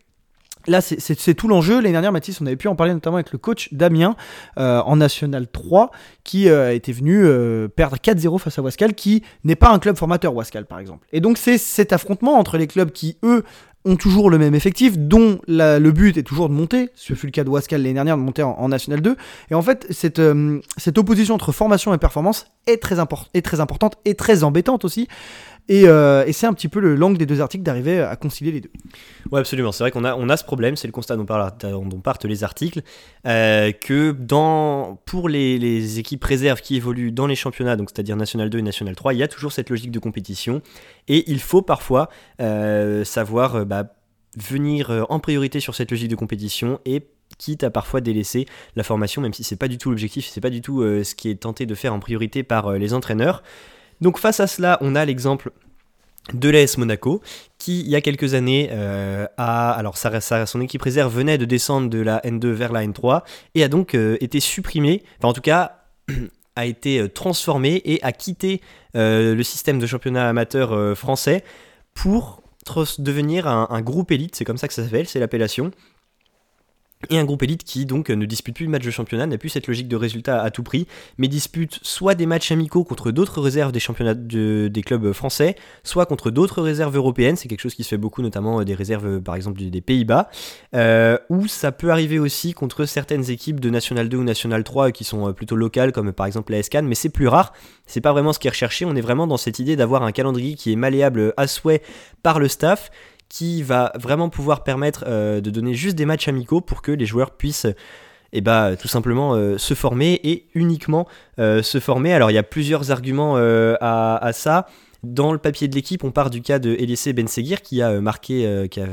Là, c'est tout l'enjeu. L'année dernière, Mathis, on avait pu en parler notamment avec le coach Damien euh, en National 3, qui euh, était venu euh, perdre 4-0 face à Wascal, qui n'est pas un club formateur, Wascal, par exemple. Et donc, c'est cet affrontement entre les clubs qui, eux, ont toujours le même effectif, dont le but est toujours de monter. Ce fut le cas de Wascal l'année dernière, de monter en, National 2. Et en fait, cette, opposition entre formation et performance est très, est très importante et très embêtante aussi. Euh, et, c'est un petit peu le langue des deux articles d'arriver à concilier les deux.
Oui, absolument. C'est vrai qu'on a, on a ce problème, c'est le constat dont, partent les articles, euh, que dans, pour les, équipes réserves qui évoluent dans les championnats, donc c'est-à-dire National 2 et National 3, il y a toujours cette logique de compétition. Et il faut parfois euh, savoir bah, venir en priorité sur cette logique de compétition et quitte à parfois délaisser la formation, même si c'est pas du tout l'objectif, c'est pas du tout ce qui est tenté de faire en priorité par les entraîneurs. Donc face à cela, on a l'exemple de l'AS Monaco, qui il y a quelques années euh, a, alors son équipe réserve venait de descendre de la N2 vers la N3 et a donc euh, été supprimé, enfin en tout cas [CLEARS THROAT] a été euh, transformé et a quitté le système de championnat amateur français pour devenir un groupe élite, c'est comme ça que ça s'appelle, c'est l'appellation, et un groupe élite qui donc ne dispute plus de matchs de championnat, n'a plus cette logique de résultat à tout prix, mais dispute soit des matchs amicaux contre d'autres réserves des championnats des clubs français, soit contre d'autres réserves européennes, c'est quelque chose qui se fait beaucoup, notamment euh, des réserves par exemple des Pays-Bas, euh, ou ça peut arriver aussi contre certaines équipes de National 2 ou National 3 qui sont euh, plutôt locales, comme par exemple la SCAN, mais c'est plus rare, c'est pas vraiment ce qui est recherché, on est vraiment dans cette idée d'avoir un calendrier qui est malléable à souhait par le staff, qui va vraiment pouvoir permettre euh, de donner juste des matchs amicaux pour que les joueurs puissent et eh bah, tout simplement euh, se former et uniquement euh, se former. Alors il y a plusieurs arguments à, ça. Dans le papier de l'équipe, on part du cas de Elise Benseguir qui a marqué, qui a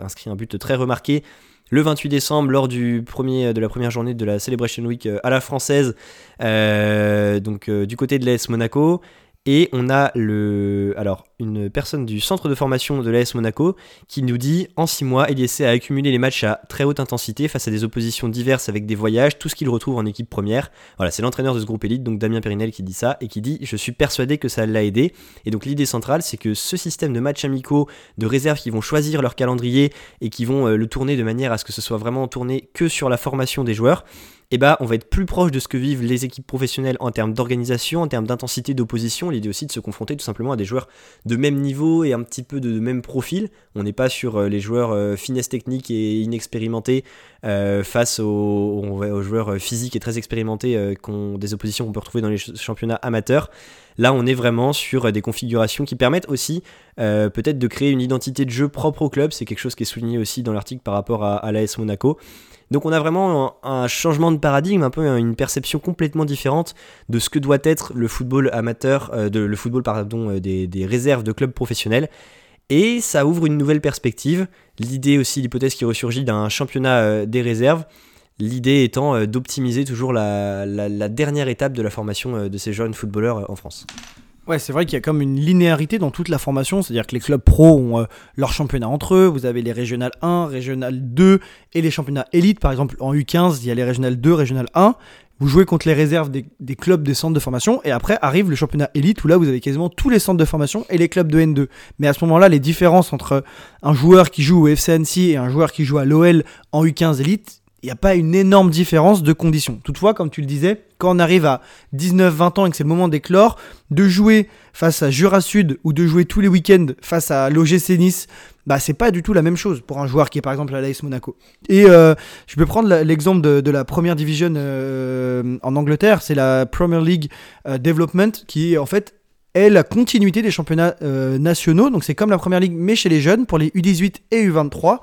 inscrit un but très remarqué le 28 décembre lors du premier, de la première journée de la Celebration Week à la française, donc du côté de l'AS Monaco. Et on a le, alors, une personne du centre de formation de l'AS Monaco qui nous dit En 6 mois, Eliessé a accumulé les matchs à très haute intensité face à des oppositions diverses avec des voyages, tout ce qu'il retrouve en équipe première. Voilà, c'est l'entraîneur de ce groupe élite, donc Damien Périnel, qui dit ça et qui dit Je suis persuadé que ça l'a aidé. Et donc, l'idée centrale, c'est que ce système de matchs amicaux, de réserves qui vont choisir leur calendrier et qui vont euh, le tourner de manière à ce que ce soit vraiment tourné que sur la formation des joueurs, eh ben, on va être plus proche de ce que vivent les équipes professionnelles en termes d'organisation, en termes d'intensité d'opposition. L'idée aussi de se confronter tout simplement à des joueurs de même niveau et un petit peu de, même profil. On n'est pas sur euh, les joueurs euh, finesse technique et inexpérimentés euh, face aux, joueurs physiques et très expérimentés des oppositions qu'on peut retrouver dans les championnats amateurs. Là, on est vraiment sur des configurations qui permettent aussi peut-être de créer une identité de jeu propre au club. C'est quelque chose qui est souligné aussi dans l'article par rapport à, à l'AS Monaco. Donc on a vraiment un, changement de paradigme, un peu une perception complètement différente de ce que doit être le football amateur, euh, de, le football pardon, euh, des, réserves de clubs professionnels. Et ça ouvre une nouvelle perspective. L'idée aussi, l'hypothèse qui ressurgit d'un championnat euh, des réserves. L'idée étant d'optimiser toujours la, dernière étape de la formation de ces jeunes footballeurs en France.
Ouais, c'est vrai qu'il y a comme une linéarité dans toute la formation, c'est-à-dire que les clubs pro ont euh, leur championnat entre eux, vous avez les régionales 1, régionales 2 et les championnats élites, par exemple en U15, il y a les régionales 2, régionales 1, vous jouez contre les réserves des, clubs des centres de formation et après arrive le championnat élite où là vous avez quasiment tous les centres de formation et les clubs de N2. Mais à ce moment-là, les différences entre un joueur qui joue au FC Annecy et un joueur qui joue à l'OL en U15 élite, il n'y a pas une énorme différence de conditions. Toutefois, comme tu le disais, quand on arrive à 19-20 ans et que c'est le moment d'éclore, de jouer face à Jura Sud ou de jouer tous les week-ends face à l'OGC Nice, bah c'est pas du tout la même chose pour un joueur qui est par exemple à l'AS Monaco. Et euh, je peux prendre l'exemple de, la première division euh, en Angleterre, c'est la Premier League euh, Development qui en fait est la continuité des championnats nationaux. Donc c'est comme la Première Ligue mais chez les jeunes pour les U18 et U23.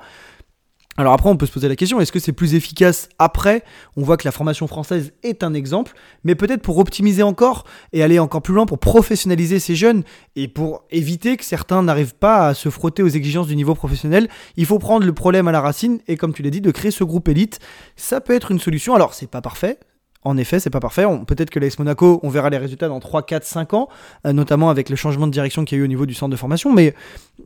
Alors après, on peut se poser la question, est-ce que c'est plus efficace après? On voit que la formation française est un exemple, mais peut-être pour optimiser encore et aller encore plus loin, pour professionnaliser ces jeunes et pour éviter que certains n'arrivent pas à se frotter aux exigences du niveau professionnel, il faut prendre le problème à la racine et comme tu l'as dit, de créer ce groupe élite. Ça peut être une solution. Alors c'est pas parfait, en effet, c'est pas parfait. Peut-être que l'AS Monaco, on verra les résultats dans 3, 4, 5 ans, euh, notamment avec le changement de direction qu'il y a eu au niveau du centre de formation, mais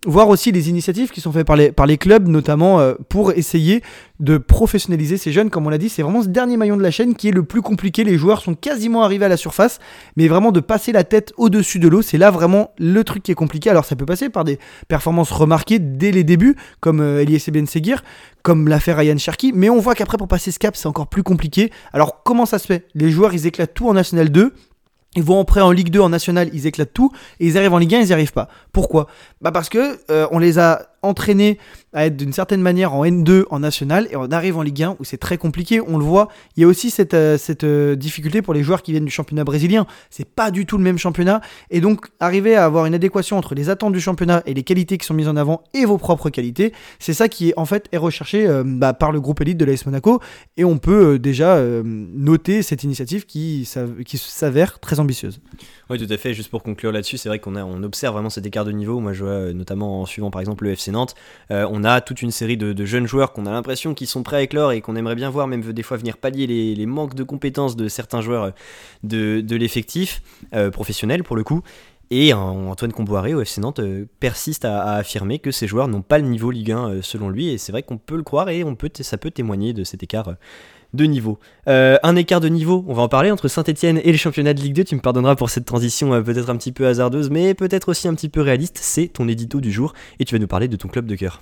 voir aussi les initiatives qui sont faites par les, par les clubs, notamment euh, pour essayer de professionnaliser ces jeunes. Comme on l'a dit, c'est vraiment ce dernier maillon de la chaîne qui est le plus compliqué. Les joueurs sont quasiment arrivés à la surface, mais vraiment de passer la tête au-dessus de l'eau, c'est là vraiment le truc qui est compliqué. Alors ça peut passer par des performances remarquées dès les débuts, comme euh, Elias Ben Seguir, comme l'a fait Ryan Cherky, mais on voit qu'après pour passer ce cap, c'est encore plus compliqué. Alors comment ça se fait? Les joueurs, ils éclatent tout en National 2. Ils vont après en Ligue 2, en National, ils éclatent tout, et ils arrivent en Ligue 1, ils n'y arrivent pas. Pourquoi? Bah parce que euh, on les a entraînés à être d'une certaine manière en N2 en national et on arrive en Ligue 1 où c'est très compliqué. On le voit, il y a aussi cette, euh, cette euh, difficulté pour les joueurs qui viennent du championnat brésilien. C'est pas du tout le même championnat et donc arriver à avoir une adéquation entre les attentes du championnat et les qualités qui sont mises en avant et vos propres qualités, c'est ça qui est en fait est recherché euh, bah, par le groupe élite de l'AS Monaco et on peut déjà noter cette initiative qui, qui s'avère très ambitieuse.
Oui, tout à fait. Juste pour conclure là-dessus, c'est vrai qu'on on observe vraiment cet écart de niveau. Moi, je vois notamment en suivant par exemple le FC Nantes, on a toute une série de, jeunes joueurs qu'on a l'impression qu'ils sont prêts à éclore et qu'on aimerait bien voir même des fois venir pallier les, manques de compétences de certains joueurs de, l'effectif euh, professionnel pour le coup. Et Antoine Comboiré au FC Nantes euh, persiste à, affirmer que ces joueurs n'ont pas le niveau Ligue 1 euh, selon lui, et c'est vrai qu'on peut le croire et on ça peut témoigner de cet écart de niveau. un écart de niveau, on va en parler entre Saint-Etienne et les championnats de Ligue 2. Tu me pardonneras pour cette transition peut-être un petit peu hasardeuse, mais peut-être aussi un petit peu réaliste. C'est ton édito du jour et tu vas nous parler de ton club de cœur.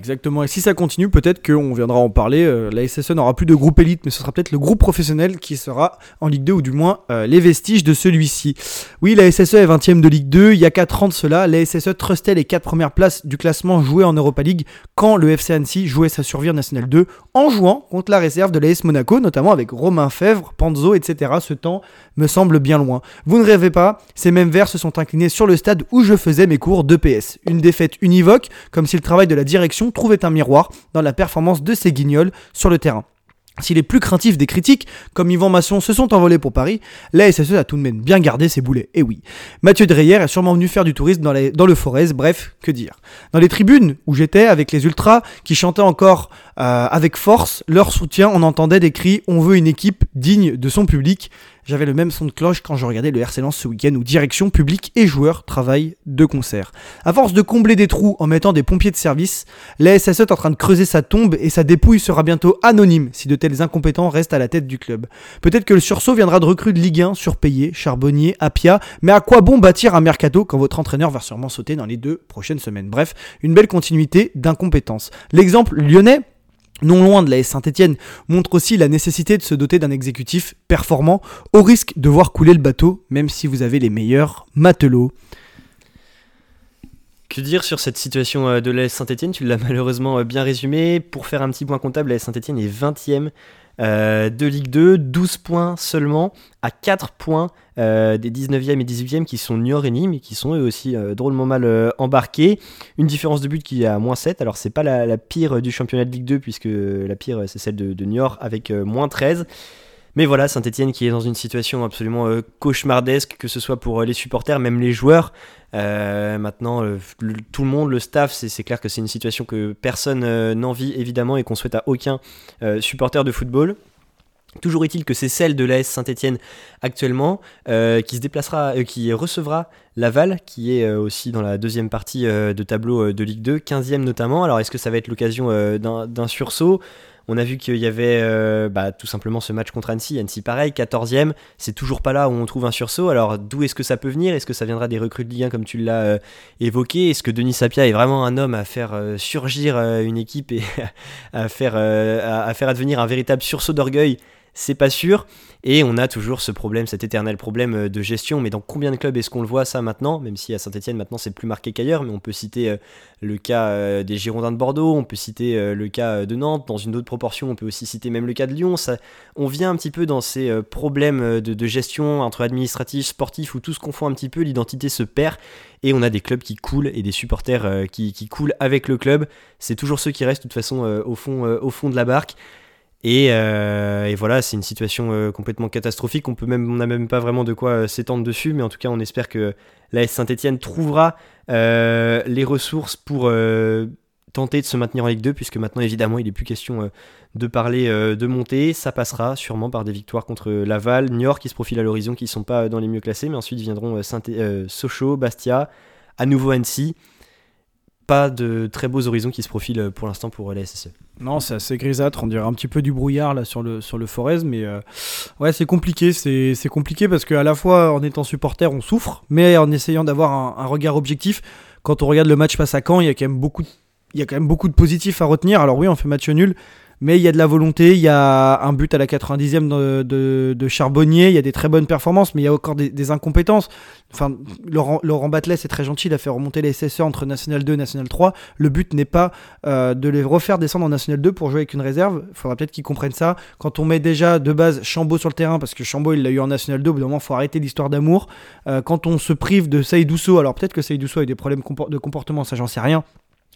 Exactement. Et si ça continue, peut-être qu'on viendra en parler. Euh, la SSE n'aura plus de groupe élite, mais ce sera peut-être le groupe professionnel qui sera en Ligue 2, ou du moins euh, les vestiges de celui-ci. Oui, la SSE est 20ème de Ligue 2. Il y a 4 ans de cela, la SSE trustait les 4 premières places du classement joué en Europa League quand le FC Annecy jouait sa survie en National 2 en jouant contre la réserve de l'AS Monaco, notamment avec Romain Fèvre, Panzo, etc. Ce temps me semble bien loin. Vous ne rêvez pas, ces mêmes verts se sont inclinés sur le stade où je faisais mes cours de PS. Une défaite univoque, comme si le travail de la direction prestation trouvait un miroir dans la performance de ses guignols sur le terrain. Si les plus craintifs des critiques, comme Yvan Masson, se sont envolés pour Paris, la SSE a tout de même bien gardé ses boulets. Et oui, Mathieu Dreyer est sûrement venu faire du tourisme dans, dans le Forez, bref, que dire. Dans les tribunes où j'étais avec les ultras qui chantaient encore euh, avec force leur soutien, on entendait des cris On veut une équipe digne de son public. J'avais le même son de cloche quand je regardais le RC Lens ce week-end où direction, public et joueurs travaillent de concert. À force de combler des trous en mettant des pompiers de service, la SSE est en train de creuser sa tombe et sa dépouille sera bientôt anonyme si de tels incompétents restent à la tête du club. Peut-être que le sursaut viendra de recrues de Ligue 1 surpayés, Charbonnier, Apia, mais à quoi bon bâtir un mercato quand votre entraîneur va sûrement sauter dans les deux prochaines semaines? Bref, une belle continuité d'incompétence. L'exemple lyonnais non loin de la Saint-Etienne, montre aussi la nécessité de se doter d'un exécutif performant, au risque de voir couler le bateau, même si vous avez les meilleurs matelots.
Que dire sur cette situation euh, de la Saint-Etienne Tu l'as [LAUGHS] malheureusement euh, bien résumé. Pour faire un petit point comptable, la Saint-Etienne est 20e euh, de Ligue 2, 12 points seulement, à 4 points euh, des 19e et 18e qui sont Niort et Nîmes qui sont eux aussi euh, drôlement mal embarqués. Une différence de but qui est à moins 7, alors c'est pas la, pire du championnat de Ligue 2 puisque la pire c'est celle de, de Niort avec moins 13. Mais voilà, Saint-Etienne qui est dans une situation absolument euh, cauchemardesque, que ce soit pour euh, les supporters, même les joueurs. Euh, maintenant, tout le monde, le staff, c'est clair que c'est une situation que personne n'envie évidemment et qu'on souhaite à aucun supporter de football. Toujours est-il que c'est celle de l'AS Saint-Etienne actuellement qui se déplacera, qui recevra Laval, qui est aussi dans la deuxième partie de tableau de Ligue 2, 15e notamment. Alors est-ce que ça va être l'occasion d'un sursaut? On a vu qu'il y avait euh, bah, tout simplement ce match contre Annecy. Annecy, pareil, 14e. C'est toujours pas là où on trouve un sursaut. Alors, d'où est-ce que ça peut venir? Est-ce que ça viendra des recrues de Ligue 1 comme tu l'as euh, évoqué? Est-ce que Denis Sapia est vraiment un homme à faire euh, surgir une équipe et [LAUGHS] à, faire, à faire advenir un véritable sursaut d'orgueil c'est pas sûr. Et on a toujours ce problème, cet éternel problème euh, de gestion. Mais dans combien de clubs est-ce qu'on le voit ça maintenant? Même si à Saint-Etienne maintenant c'est plus marqué qu'ailleurs, mais on peut citer euh, le cas euh, des Girondins de Bordeaux, on peut citer le cas de Nantes, dans une autre proportion on peut aussi citer même le cas de Lyon. On vient un petit peu dans ces problèmes de, gestion entre administratif, sportif, où tout se confond un petit peu, l'identité se perd. Et on a des clubs qui coulent et des supporters qui, qui coulent avec le club. C'est toujours ceux qui restent de toute façon au, fond, au fond de la barque. Euh, et, voilà, c'est une situation euh, complètement catastrophique. On peut même, on n'a même pas vraiment de quoi euh, s'étendre dessus, mais en tout cas, on espère que l'AS Saint-Etienne trouvera les ressources pour tenter de se maintenir en Ligue 2, puisque maintenant, évidemment, il n'est plus question de parler de monter. Ça passera sûrement par des victoires contre Laval, Niort qui se profile à l'horizon, qui ne sont pas dans les mieux classés, mais ensuite viendront Saint Sochaux, Bastia, à nouveau Annecy pas de très beaux horizons qui se profilent euh, pour l'instant pour la SSE.
Non, c'est assez grisâtre, on dirait un petit peu du brouillard là sur le, sur le Forez, mais euh, ouais, c'est compliqué, c'est compliqué parce qu'à la fois en étant supporter, on souffre, mais en essayant d'avoir un, regard objectif, quand on regarde le match face à Caen, il y a quand même beaucoup il y a quand même beaucoup de positifs à retenir. Alors oui, on fait match nul, mais il y a de la volonté, il y a un but à la 90e de, Charbonnier, il y a des très bonnes performances, mais il y a encore des, incompétences. Laurent, Laurent Batlet, c'est très gentil, il a fait remonter les SSE entre National 2 et National 3. Le but n'est pas euh, de les refaire descendre en National 2 pour jouer avec une réserve. Il faudra peut-être qu'ils comprennent ça. Quand on met déjà de base Chambaud sur le terrain, parce que Chambaud il l'a eu en National 2, au bout d'un moment, il faut arrêter l'histoire d'amour. Euh, quand on se prive de Saïdousso, alors peut-être que Saïdousso a eu des problèmes de comportement, ça j'en sais rien.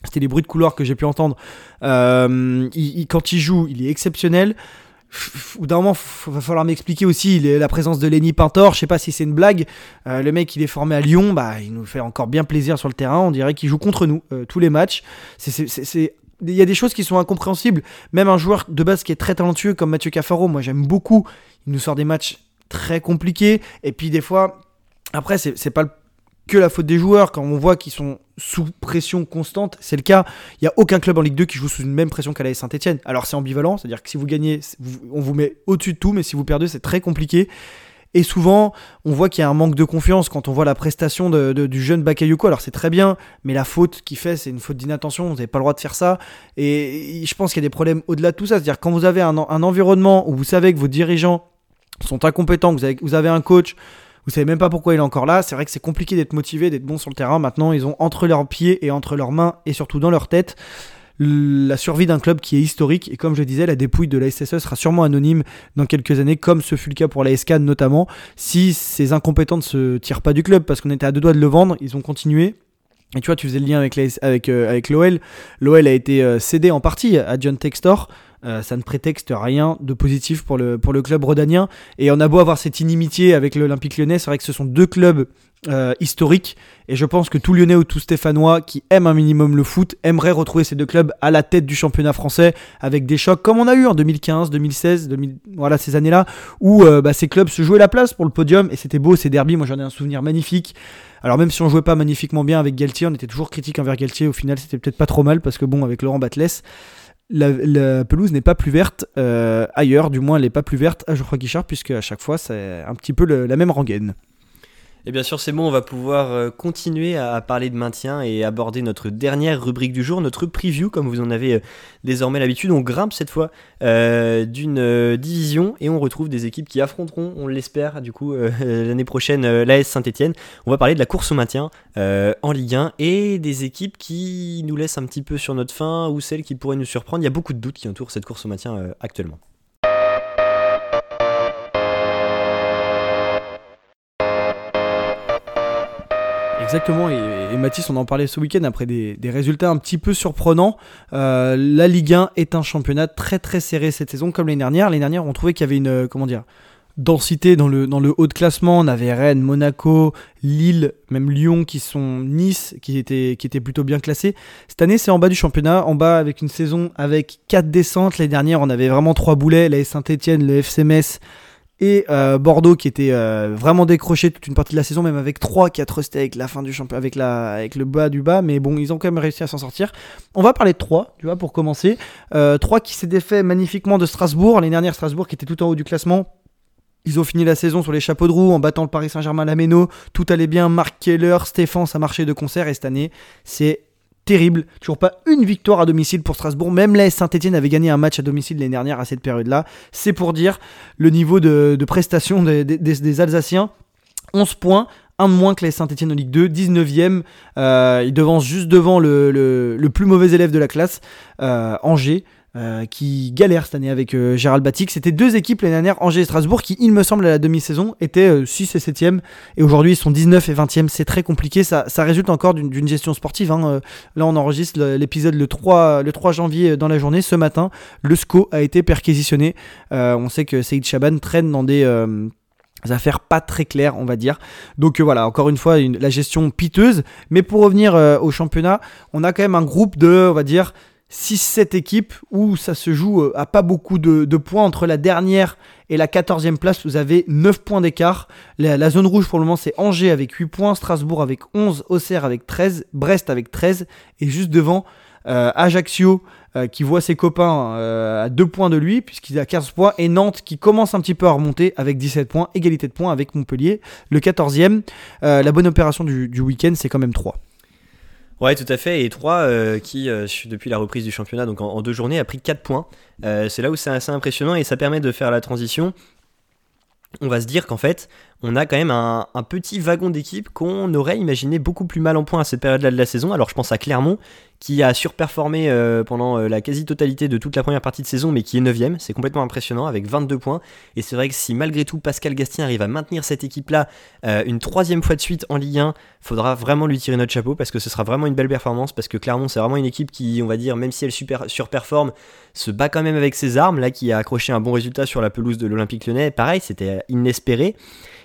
C'était les bruits de couloir que j'ai pu entendre. Euh, quand il joue, il est exceptionnel. Au d'un moment, il va falloir m'expliquer aussi la présence de Lenny Pintor. Je sais pas si c'est une blague. Euh, le mec, il est formé à Lyon. Bah, il nous fait encore bien plaisir sur le terrain. On dirait qu'il joue contre nous euh, tous les matchs. Il y a des choses qui sont incompréhensibles. Même un joueur de base qui est très talentueux comme Mathieu Cafaro, moi j'aime beaucoup. Il nous sort des matchs très compliqués. Et puis des fois, après, c'est pas le que la faute des joueurs. Quand on voit qu'ils sont sous pression constante, c'est le cas. Il n'y a aucun club en Ligue 2 qui joue sous une même pression qu'à la Saint-Etienne. Alors c'est ambivalent, c'est-à-dire que si vous gagnez, on vous met au-dessus de tout, mais si vous perdez, c'est très compliqué. Et souvent, on voit qu'il y a un manque de confiance quand on voit la prestation du jeune Bakayoko. Alors c'est très bien, mais la faute qu'il fait, c'est une faute d'inattention. Vous n'avez pas le droit de faire ça. Et je pense qu'il y a des problèmes au-delà de tout ça. C'est-à-dire quand vous avez un, environnement où vous savez que vos dirigeants sont incompétents, vous vous avez un coach vous savez même pas pourquoi il est encore là. C'est vrai que c'est compliqué d'être motivé, d'être bon sur le terrain. Maintenant, ils ont entre leurs pieds et entre leurs mains et surtout dans leur tête la survie d'un club qui est historique. Et comme je disais, la dépouille de la SSE sera sûrement anonyme dans quelques années, comme ce fut le cas pour la SCAN notamment, si ces incompétents ne se tirent pas du club, parce qu'on était à deux doigts de le vendre, ils ont continué. Et tu vois, tu faisais le lien avec, avec, avec l'OL. L'OL a été cédé en partie à John Textor. Ça ne prétexte rien de positif pour le, club rodanien. Et on a beau avoir cette inimitié avec l'Olympique lyonnais, c'est vrai que ce sont deux clubs euh, historique. Et je pense que tout Lyonnais ou tout Stéphanois qui aime un minimum le foot aimerait retrouver ces deux clubs à la tête du championnat français avec des chocs comme on a eu en 2015, 2016, 2000, voilà ces années-là où euh, bah, ces clubs se jouaient la place pour le podium et c'était beau ces derbies. Moi j'en ai un souvenir magnifique. Alors même si on jouait pas magnifiquement bien avec Galtier, on était toujours critique envers Galtier. Au final, c'était peut-être pas trop mal parce que bon, avec Laurent Batles, la, pelouse n'est pas plus verte euh, ailleurs, du moins elle n'est pas plus verte à Geoffroy Guichard puisque à chaque fois c'est un petit peu la même rengaine.
Et bien sûr, c'est bon, on va pouvoir euh, continuer à parler de maintien et aborder notre dernière rubrique du jour, notre preview, comme vous en avez euh, désormais l'habitude. On grimpe cette fois euh, d'une division et on retrouve des équipes qui affronteront, on l'espère, du coup, [LAUGHS] l'année prochaine, l'AS Saint-Etienne. On va parler de la course au maintien en Ligue 1 et des équipes qui nous laissent un petit peu sur notre faim ou celles qui pourraient nous surprendre. Il y a beaucoup de doutes qui entourent cette course au maintien actuellement.
Exactement, et, Mathis, on en parlait ce week-end après des, résultats un petit peu surprenants. Euh, la Ligue 1 est un championnat très très serré cette saison, comme l'année dernière. L'année dernière, on trouvait qu'il y avait une euh, comment dire densité dans le, dans le haut de classement. On avait Rennes, Monaco, Lille, même Lyon qui sont Nice, qui étaient, qui étaient plutôt bien classés. Cette année, c'est en bas du championnat, en bas avec une saison avec 4 descentes. L'année dernière, on avait vraiment trois boulets, la Saint-Etienne, le FC Metz et euh, Bordeaux qui était euh, vraiment décroché toute une partie de la saison, même avec 3 qui a trusté avec la fin du championnat, avec, la, avec le bas du bas, mais bon, ils ont quand même réussi à s'en sortir. On va parler de 3, tu vois, pour commencer. 3 euh, qui s'est défait magnifiquement de Strasbourg. L'année dernière, Strasbourg qui était tout en haut du classement. Ils ont fini la saison sur les chapeaux de roue en battant le Paris Saint-Germain à la Méno. Tout allait bien. Marc Keller, Stéphane, ça marchait de concert. Et cette année, c'est terrible. Toujours pas une victoire à domicile pour Strasbourg. Même la Saint-Etienne avait gagné un match à domicile l'année dernière à cette période-là. C'est pour dire le niveau de, prestation des, Alsaciens. 11 points, un de moins que les Saint-Etienne en Ligue 2, 19e. Euh, il devance juste devant le, plus mauvais élève de la classe, euh, Angers. Euh, qui galère cette année avec euh, Gérald Batic. C'était deux équipes l'année dernière, Angers et Strasbourg, qui, il me semble, à la demi-saison, étaient 6 euh, et 7e. Et aujourd'hui, ils sont 19 et 20e. C'est très compliqué. Ça, ça résulte encore d'une gestion sportive. Hein. là, on enregistre l'épisode le 3, le 3 janvier dans la journée. Ce matin, le SCO a été perquisitionné. on sait que Saïd Chaban traîne dans des affaires pas très claires, on va dire. Donc voilà, encore une fois, la gestion piteuse. Mais pour revenir au championnat, on a quand même un groupe de, on va dire, 6-7 équipes où ça se joue euh, à pas beaucoup de, points entre la dernière et la 14e place. Vous avez 9 points d'écart. La, zone rouge pour le moment c'est Angers avec 8 points, Strasbourg avec 11, Auxerre avec 13, Brest avec 13 et juste devant euh, Ajaccio euh, qui voit ses copains à 2 points de lui puisqu'il a 15 points et Nantes qui commence un petit peu à remonter avec 17 points, égalité de points avec Montpellier, le 14e. la bonne opération du, du week-end c'est quand même 3.
Ouais, tout à fait. Et 3 euh, qui, euh, depuis la reprise du championnat, donc en, deux journées, a pris 4 points. Euh, c'est là où c'est assez impressionnant et ça permet de faire la transition. On va se dire qu'en fait, on a quand même un, petit wagon d'équipe qu'on aurait imaginé beaucoup plus mal en point à cette période-là de la saison. Alors je pense à Clermont, qui a surperformé euh, pendant euh, la quasi-totalité de toute la première partie de saison, mais qui est 9ème. C'est complètement impressionnant avec 22 points. Et c'est vrai que si malgré tout Pascal Gastien arrive à maintenir cette équipe-là euh, une troisième fois de suite en Ligue 1, faudra vraiment lui tirer notre chapeau parce que ce sera vraiment une belle performance. Parce que Clermont, c'est vraiment une équipe qui, on va dire, même si elle surperforme, se bat quand même avec ses armes. Là, qui a accroché un bon résultat sur la pelouse de l'Olympique lyonnais. Pareil, c'était inespéré.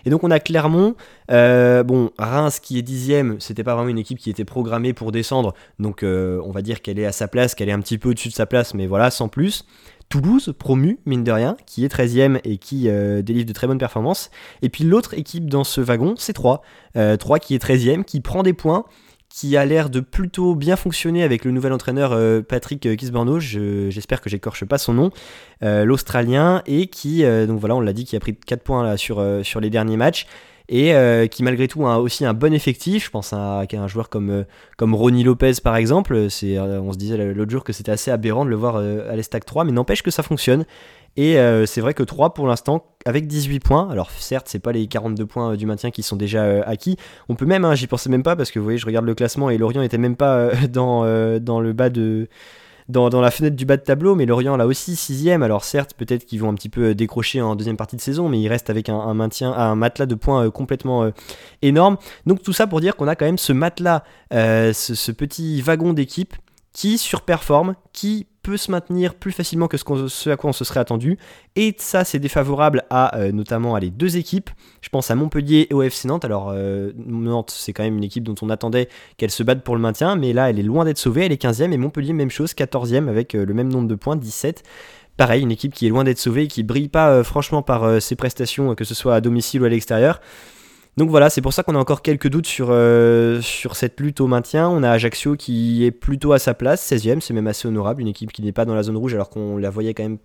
Donc on a Clermont, euh, bon, Reims qui est dixième, c'était pas vraiment une équipe qui était programmée pour descendre, donc euh, on va dire qu'elle est à sa place, qu'elle est un petit peu au-dessus de sa place, mais voilà, sans plus. Toulouse, promu, mine de rien, qui est 13ème et qui euh, délivre de très bonnes performances. Et puis l'autre équipe dans ce wagon, c'est 3. 3 qui est 13ème, qui prend des points, qui a l'air de plutôt bien fonctionner avec le nouvel entraîneur euh, Patrick euh, Kisborno, j'espère que j'écorche pas son nom, euh, l'Australien, et qui, donc voilà, on l'a dit, qui a pris 4 points sur, sur les derniers matchs, et qui malgré tout a aussi un bon effectif. Je pense à, un joueur comme, comme Ronnie Lopez par exemple, on se disait l'autre jour que c'était assez aberrant de le voir à l'Estac 3, mais n'empêche que ça fonctionne. Et euh, c'est vrai que 3 pour l'instant, avec 18 points, alors certes, c'est pas les 42 points euh, du maintien qui sont déjà euh, acquis. On peut même, hein, j'y pensais même pas parce que vous voyez, je regarde le classement et Lorient était même pas [LAUGHS] dans, dans le bas de dans, la fenêtre du bas de tableau, mais Lorient là aussi sixième. Alors certes, peut-être qu'ils vont un petit peu décrocher en deuxième partie de saison, mais ils restent avec un, maintien, un matelas de points complètement énorme. Donc tout ça pour dire qu'on a quand même ce matelas, ce, petit wagon d'équipe qui surperforme, qui se maintenir plus facilement que ce, à quoi on se serait attendu. Et ça, c'est défavorable à euh, notamment à les deux équipes. Je pense à Montpellier et au FC Nantes. Alors, euh, Nantes, c'est quand même une équipe dont on attendait qu'elle se batte pour le maintien, mais là, elle est loin d'être sauvée. Elle est 15e et Montpellier, même chose, 14e avec euh, le même nombre de points, 17 pareil, une équipe qui est loin d'être sauvée, qui brille pas franchement par ses prestations, que ce soit à domicile ou à l'extérieur. Donc voilà, c'est pour ça qu'on a encore quelques doutes sur, euh, sur cette lutte au maintien. On a Ajaccio qui est plutôt à sa place, 16ème, c'est même assez honorable, une équipe qui n'est pas dans la zone rouge alors qu'on la voyait quand même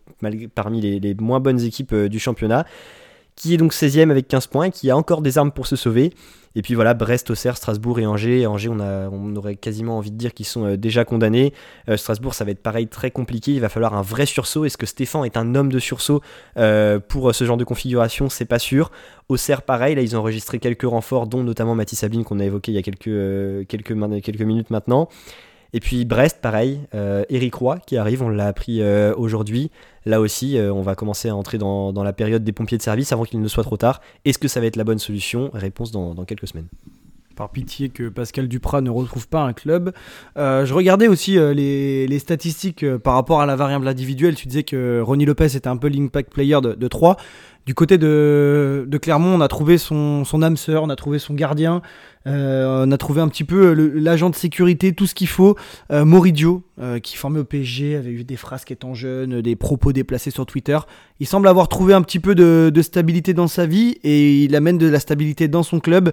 parmi les, moins bonnes équipes euh, du championnat, qui est donc 16ème avec 15 points qui a encore des armes pour se sauver. Et puis voilà, Brest, Auxerre, Strasbourg et Angers. Angers, on, aurait quasiment envie de dire qu'ils sont euh, déjà condamnés. Euh, Strasbourg, ça va être pareil, très compliqué. Il va falloir un vrai sursaut. Est-ce que Stéphane est un homme de sursaut euh, pour ce genre de configuration? C'est pas sûr. Auxerre, pareil, là, ils ont enregistré quelques renforts, dont notamment Mathis Sabine, qu'on a évoqué il y a quelques, quelques minutes maintenant. Et puis Brest, pareil, Eric Roy qui arrive, on l'a appris aujourd'hui. Là aussi, on va commencer à entrer dans, la période des pompiers de service avant qu'il ne soit trop tard. Est-ce que ça va être la bonne solution? Réponse dans, quelques semaines
par pitié que Pascal Duprat ne retrouve pas un club. je regardais aussi les, statistiques par rapport à la variable individuelle. Tu disais que Ronnie Lopez était un peu l'impact player de, de 3. Du côté de, Clermont, on a trouvé son, âme sœur, on a trouvé son gardien, euh, on a trouvé un petit peu l'agent de sécurité, tout ce qu'il faut. Euh, Moridio, euh, qui formé au PSG, avait eu des phrases étant jeune, des propos déplacés sur Twitter. Il semble avoir trouvé un petit peu de, stabilité dans sa vie et il amène de la stabilité dans son club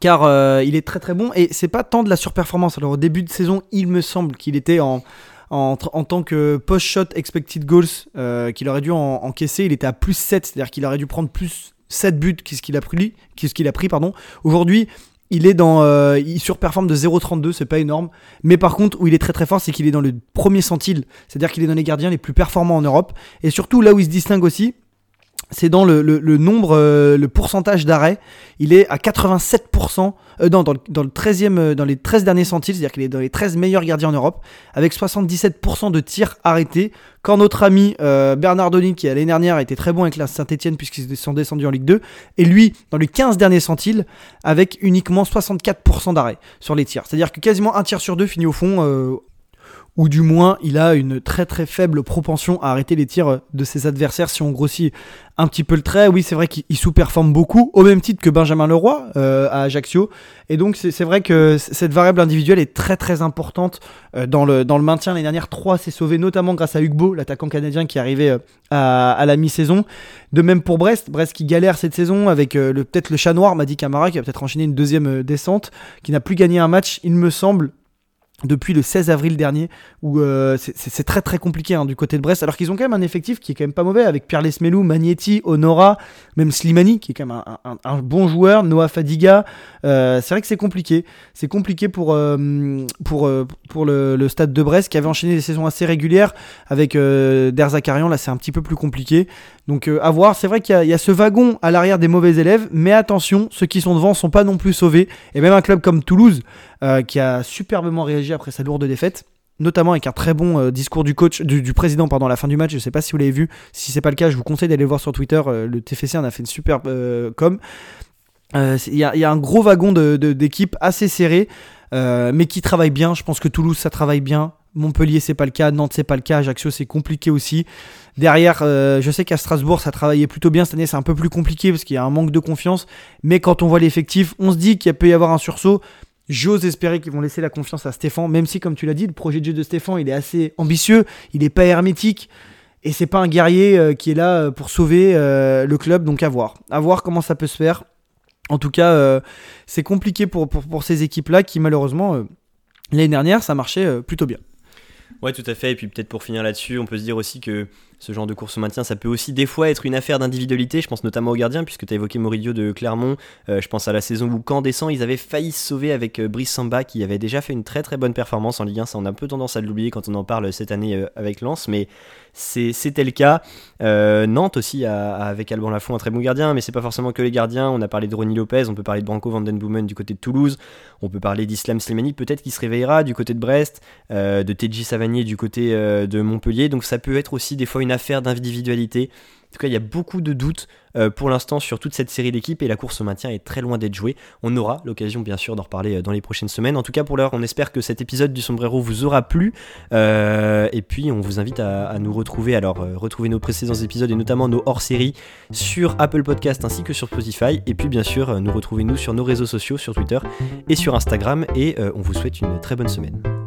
car il est très très bon. Et c'est pas tant de la surperformance. Alors au début de saison, il me semble qu'il était en, en, tant que post-shot expected goals euh, qu'il aurait dû encaisser, il était à plus 7, c'est-à-dire qu'il aurait dû prendre plus 7 buts qu'est-ce qu'il a pris, qu'est-ce qu'il a pris pardon. Aujourd'hui, il est dans euh, il surperforme de 0,32, c'est pas énorme, mais par contre où il est très très fort, c'est qu'il est dans le premier centile, c'est-à-dire qu'il est dans les gardiens les plus performants en Europe. Et surtout là où il se distingue aussi, c'est dans le, nombre, euh, le pourcentage d'arrêt. Il est à 87%, euh, dans, le 13 euh, dans les 13 derniers centiles, c'est-à-dire qu'il est dans les 13 meilleurs gardiens en Europe, avec 77% de tirs arrêtés. Quand notre ami Bernard Denis, qui l'année dernière était très bon avec la Saint-Etienne, puisqu'ils sont descendus en Ligue 2, et lui, dans les 15 derniers centiles, avec uniquement 64% d'arrêt sur les tirs. C'est-à-dire que quasiment un tir sur deux finit au fond ou du moins il a une très très faible propension à arrêter les tirs de ses adversaires si on grossit un petit peu le trait. Oui, c'est vrai qu'il sous-performe beaucoup, au même titre que Benjamin Leroy euh, à Ajaccio. Et donc c'est vrai que cette variable individuelle est très très importante euh, dans, le, dans le maintien. L'année dernière, 3 s'est sauvé notamment grâce à Hugo, l'attaquant canadien qui est arrivé euh, à, la mi-saison. De même pour Brest, Brest qui galère cette saison avec peut-être le chat noir, Madi Camara, qui va peut-être enchaîner une deuxième descente, qui n'a plus gagné un match, il me semble, depuis le 16 avril dernier, où euh, c'est très très compliqué hein, du côté de Brest, alors qu'ils ont quand même un effectif qui est quand même pas mauvais, avec Pierre Lesmelou, Magnetti, Honora, même Slimani, qui est quand même un, bon joueur, Noah Fadiga. Euh, c'est vrai que c'est compliqué. C'est compliqué pour, euh, pour, pour le, stade de Brest, qui avait enchaîné des saisons assez régulières, avec Der Zakarian, là c'est un petit peu plus compliqué. Donc à voir, c'est vrai qu'il y, a ce wagon à l'arrière des mauvais élèves, mais attention, ceux qui sont devant sont pas non plus sauvés, et même un club comme Toulouse, euh, qui a superbement réagi après sa lourde défaite notamment avec un très bon euh, discours du coach, du, président pendant la fin du match. Je ne sais pas si vous l'avez vu. Si c'est pas le cas, je vous conseille d'aller voir sur Twitter. Euh, le TFC en a fait une super com. Il y, a un gros wagon d'équipe de, assez serré, mais qui travaille bien. Je pense que Toulouse, ça travaille bien. Montpellier, c'est pas le cas. Nantes, c'est pas le cas. Ajaccio, c'est compliqué aussi. Derrière, je sais qu'à Strasbourg, ça travaillait plutôt bien. Cette année, c'est un peu plus compliqué parce qu'il y a un manque de confiance. Mais quand on voit l'effectif, on se dit qu'il peut y avoir un sursaut. J'ose espérer qu'ils vont laisser la confiance à Stéphane, même si, comme tu l'as dit, le projet de jeu de Stéphane, il est assez ambitieux, il n'est pas hermétique, et c'est pas un guerrier euh, qui est là euh, pour sauver euh, le club, donc à voir. À voir comment ça peut se faire. En tout cas, c'est compliqué pour, pour, ces équipes-là qui, malheureusement, l'année dernière, ça marchait plutôt bien.
Ouais, tout à fait. Et puis peut-être pour finir là-dessus, on peut se dire aussi que ce genre de course au maintien, ça peut aussi des fois être une affaire d'individualité. Je pense notamment aux gardiens, puisque tu as évoqué Moridio de Clermont. Euh, je pense à la saison où, quand descend, ils avaient failli se sauver avec euh, Brice Samba, qui avait déjà fait une très très bonne performance en Ligue 1. Ça, on a un peu tendance à l'oublier quand on en parle cette année euh, avec Lens, mais c'était le cas. Nantes aussi, avec Alban Lafont, un très bon gardien, mais c'est pas forcément que les gardiens. On a parlé de Ronny Lopez, on peut parler de Branco Vandenboomen du côté de Toulouse, on peut parler d'Islam Slimani, peut-être qu'il se réveillera du côté de Brest, de Teji Cavanier du côté de Montpellier. Donc ça peut être aussi des fois une affaire d'individualité. En tout cas, il y a beaucoup de doutes euh, pour l'instant sur toute cette série d'équipes et la course au maintien est très loin d'être jouée. On aura l'occasion, bien sûr, d'en reparler euh, dans les prochaines semaines. En tout cas, pour l'heure, on espère que cet épisode du Sombrero vous aura plu. Euh, et puis, on vous invite à, nous retrouver. Alors, retrouver nos précédents épisodes et notamment nos hors-séries sur Apple Podcast ainsi que sur Spotify. Et puis, bien sûr, nous retrouver nous sur nos réseaux sociaux, sur Twitter et sur Instagram. Et on vous souhaite une très bonne semaine.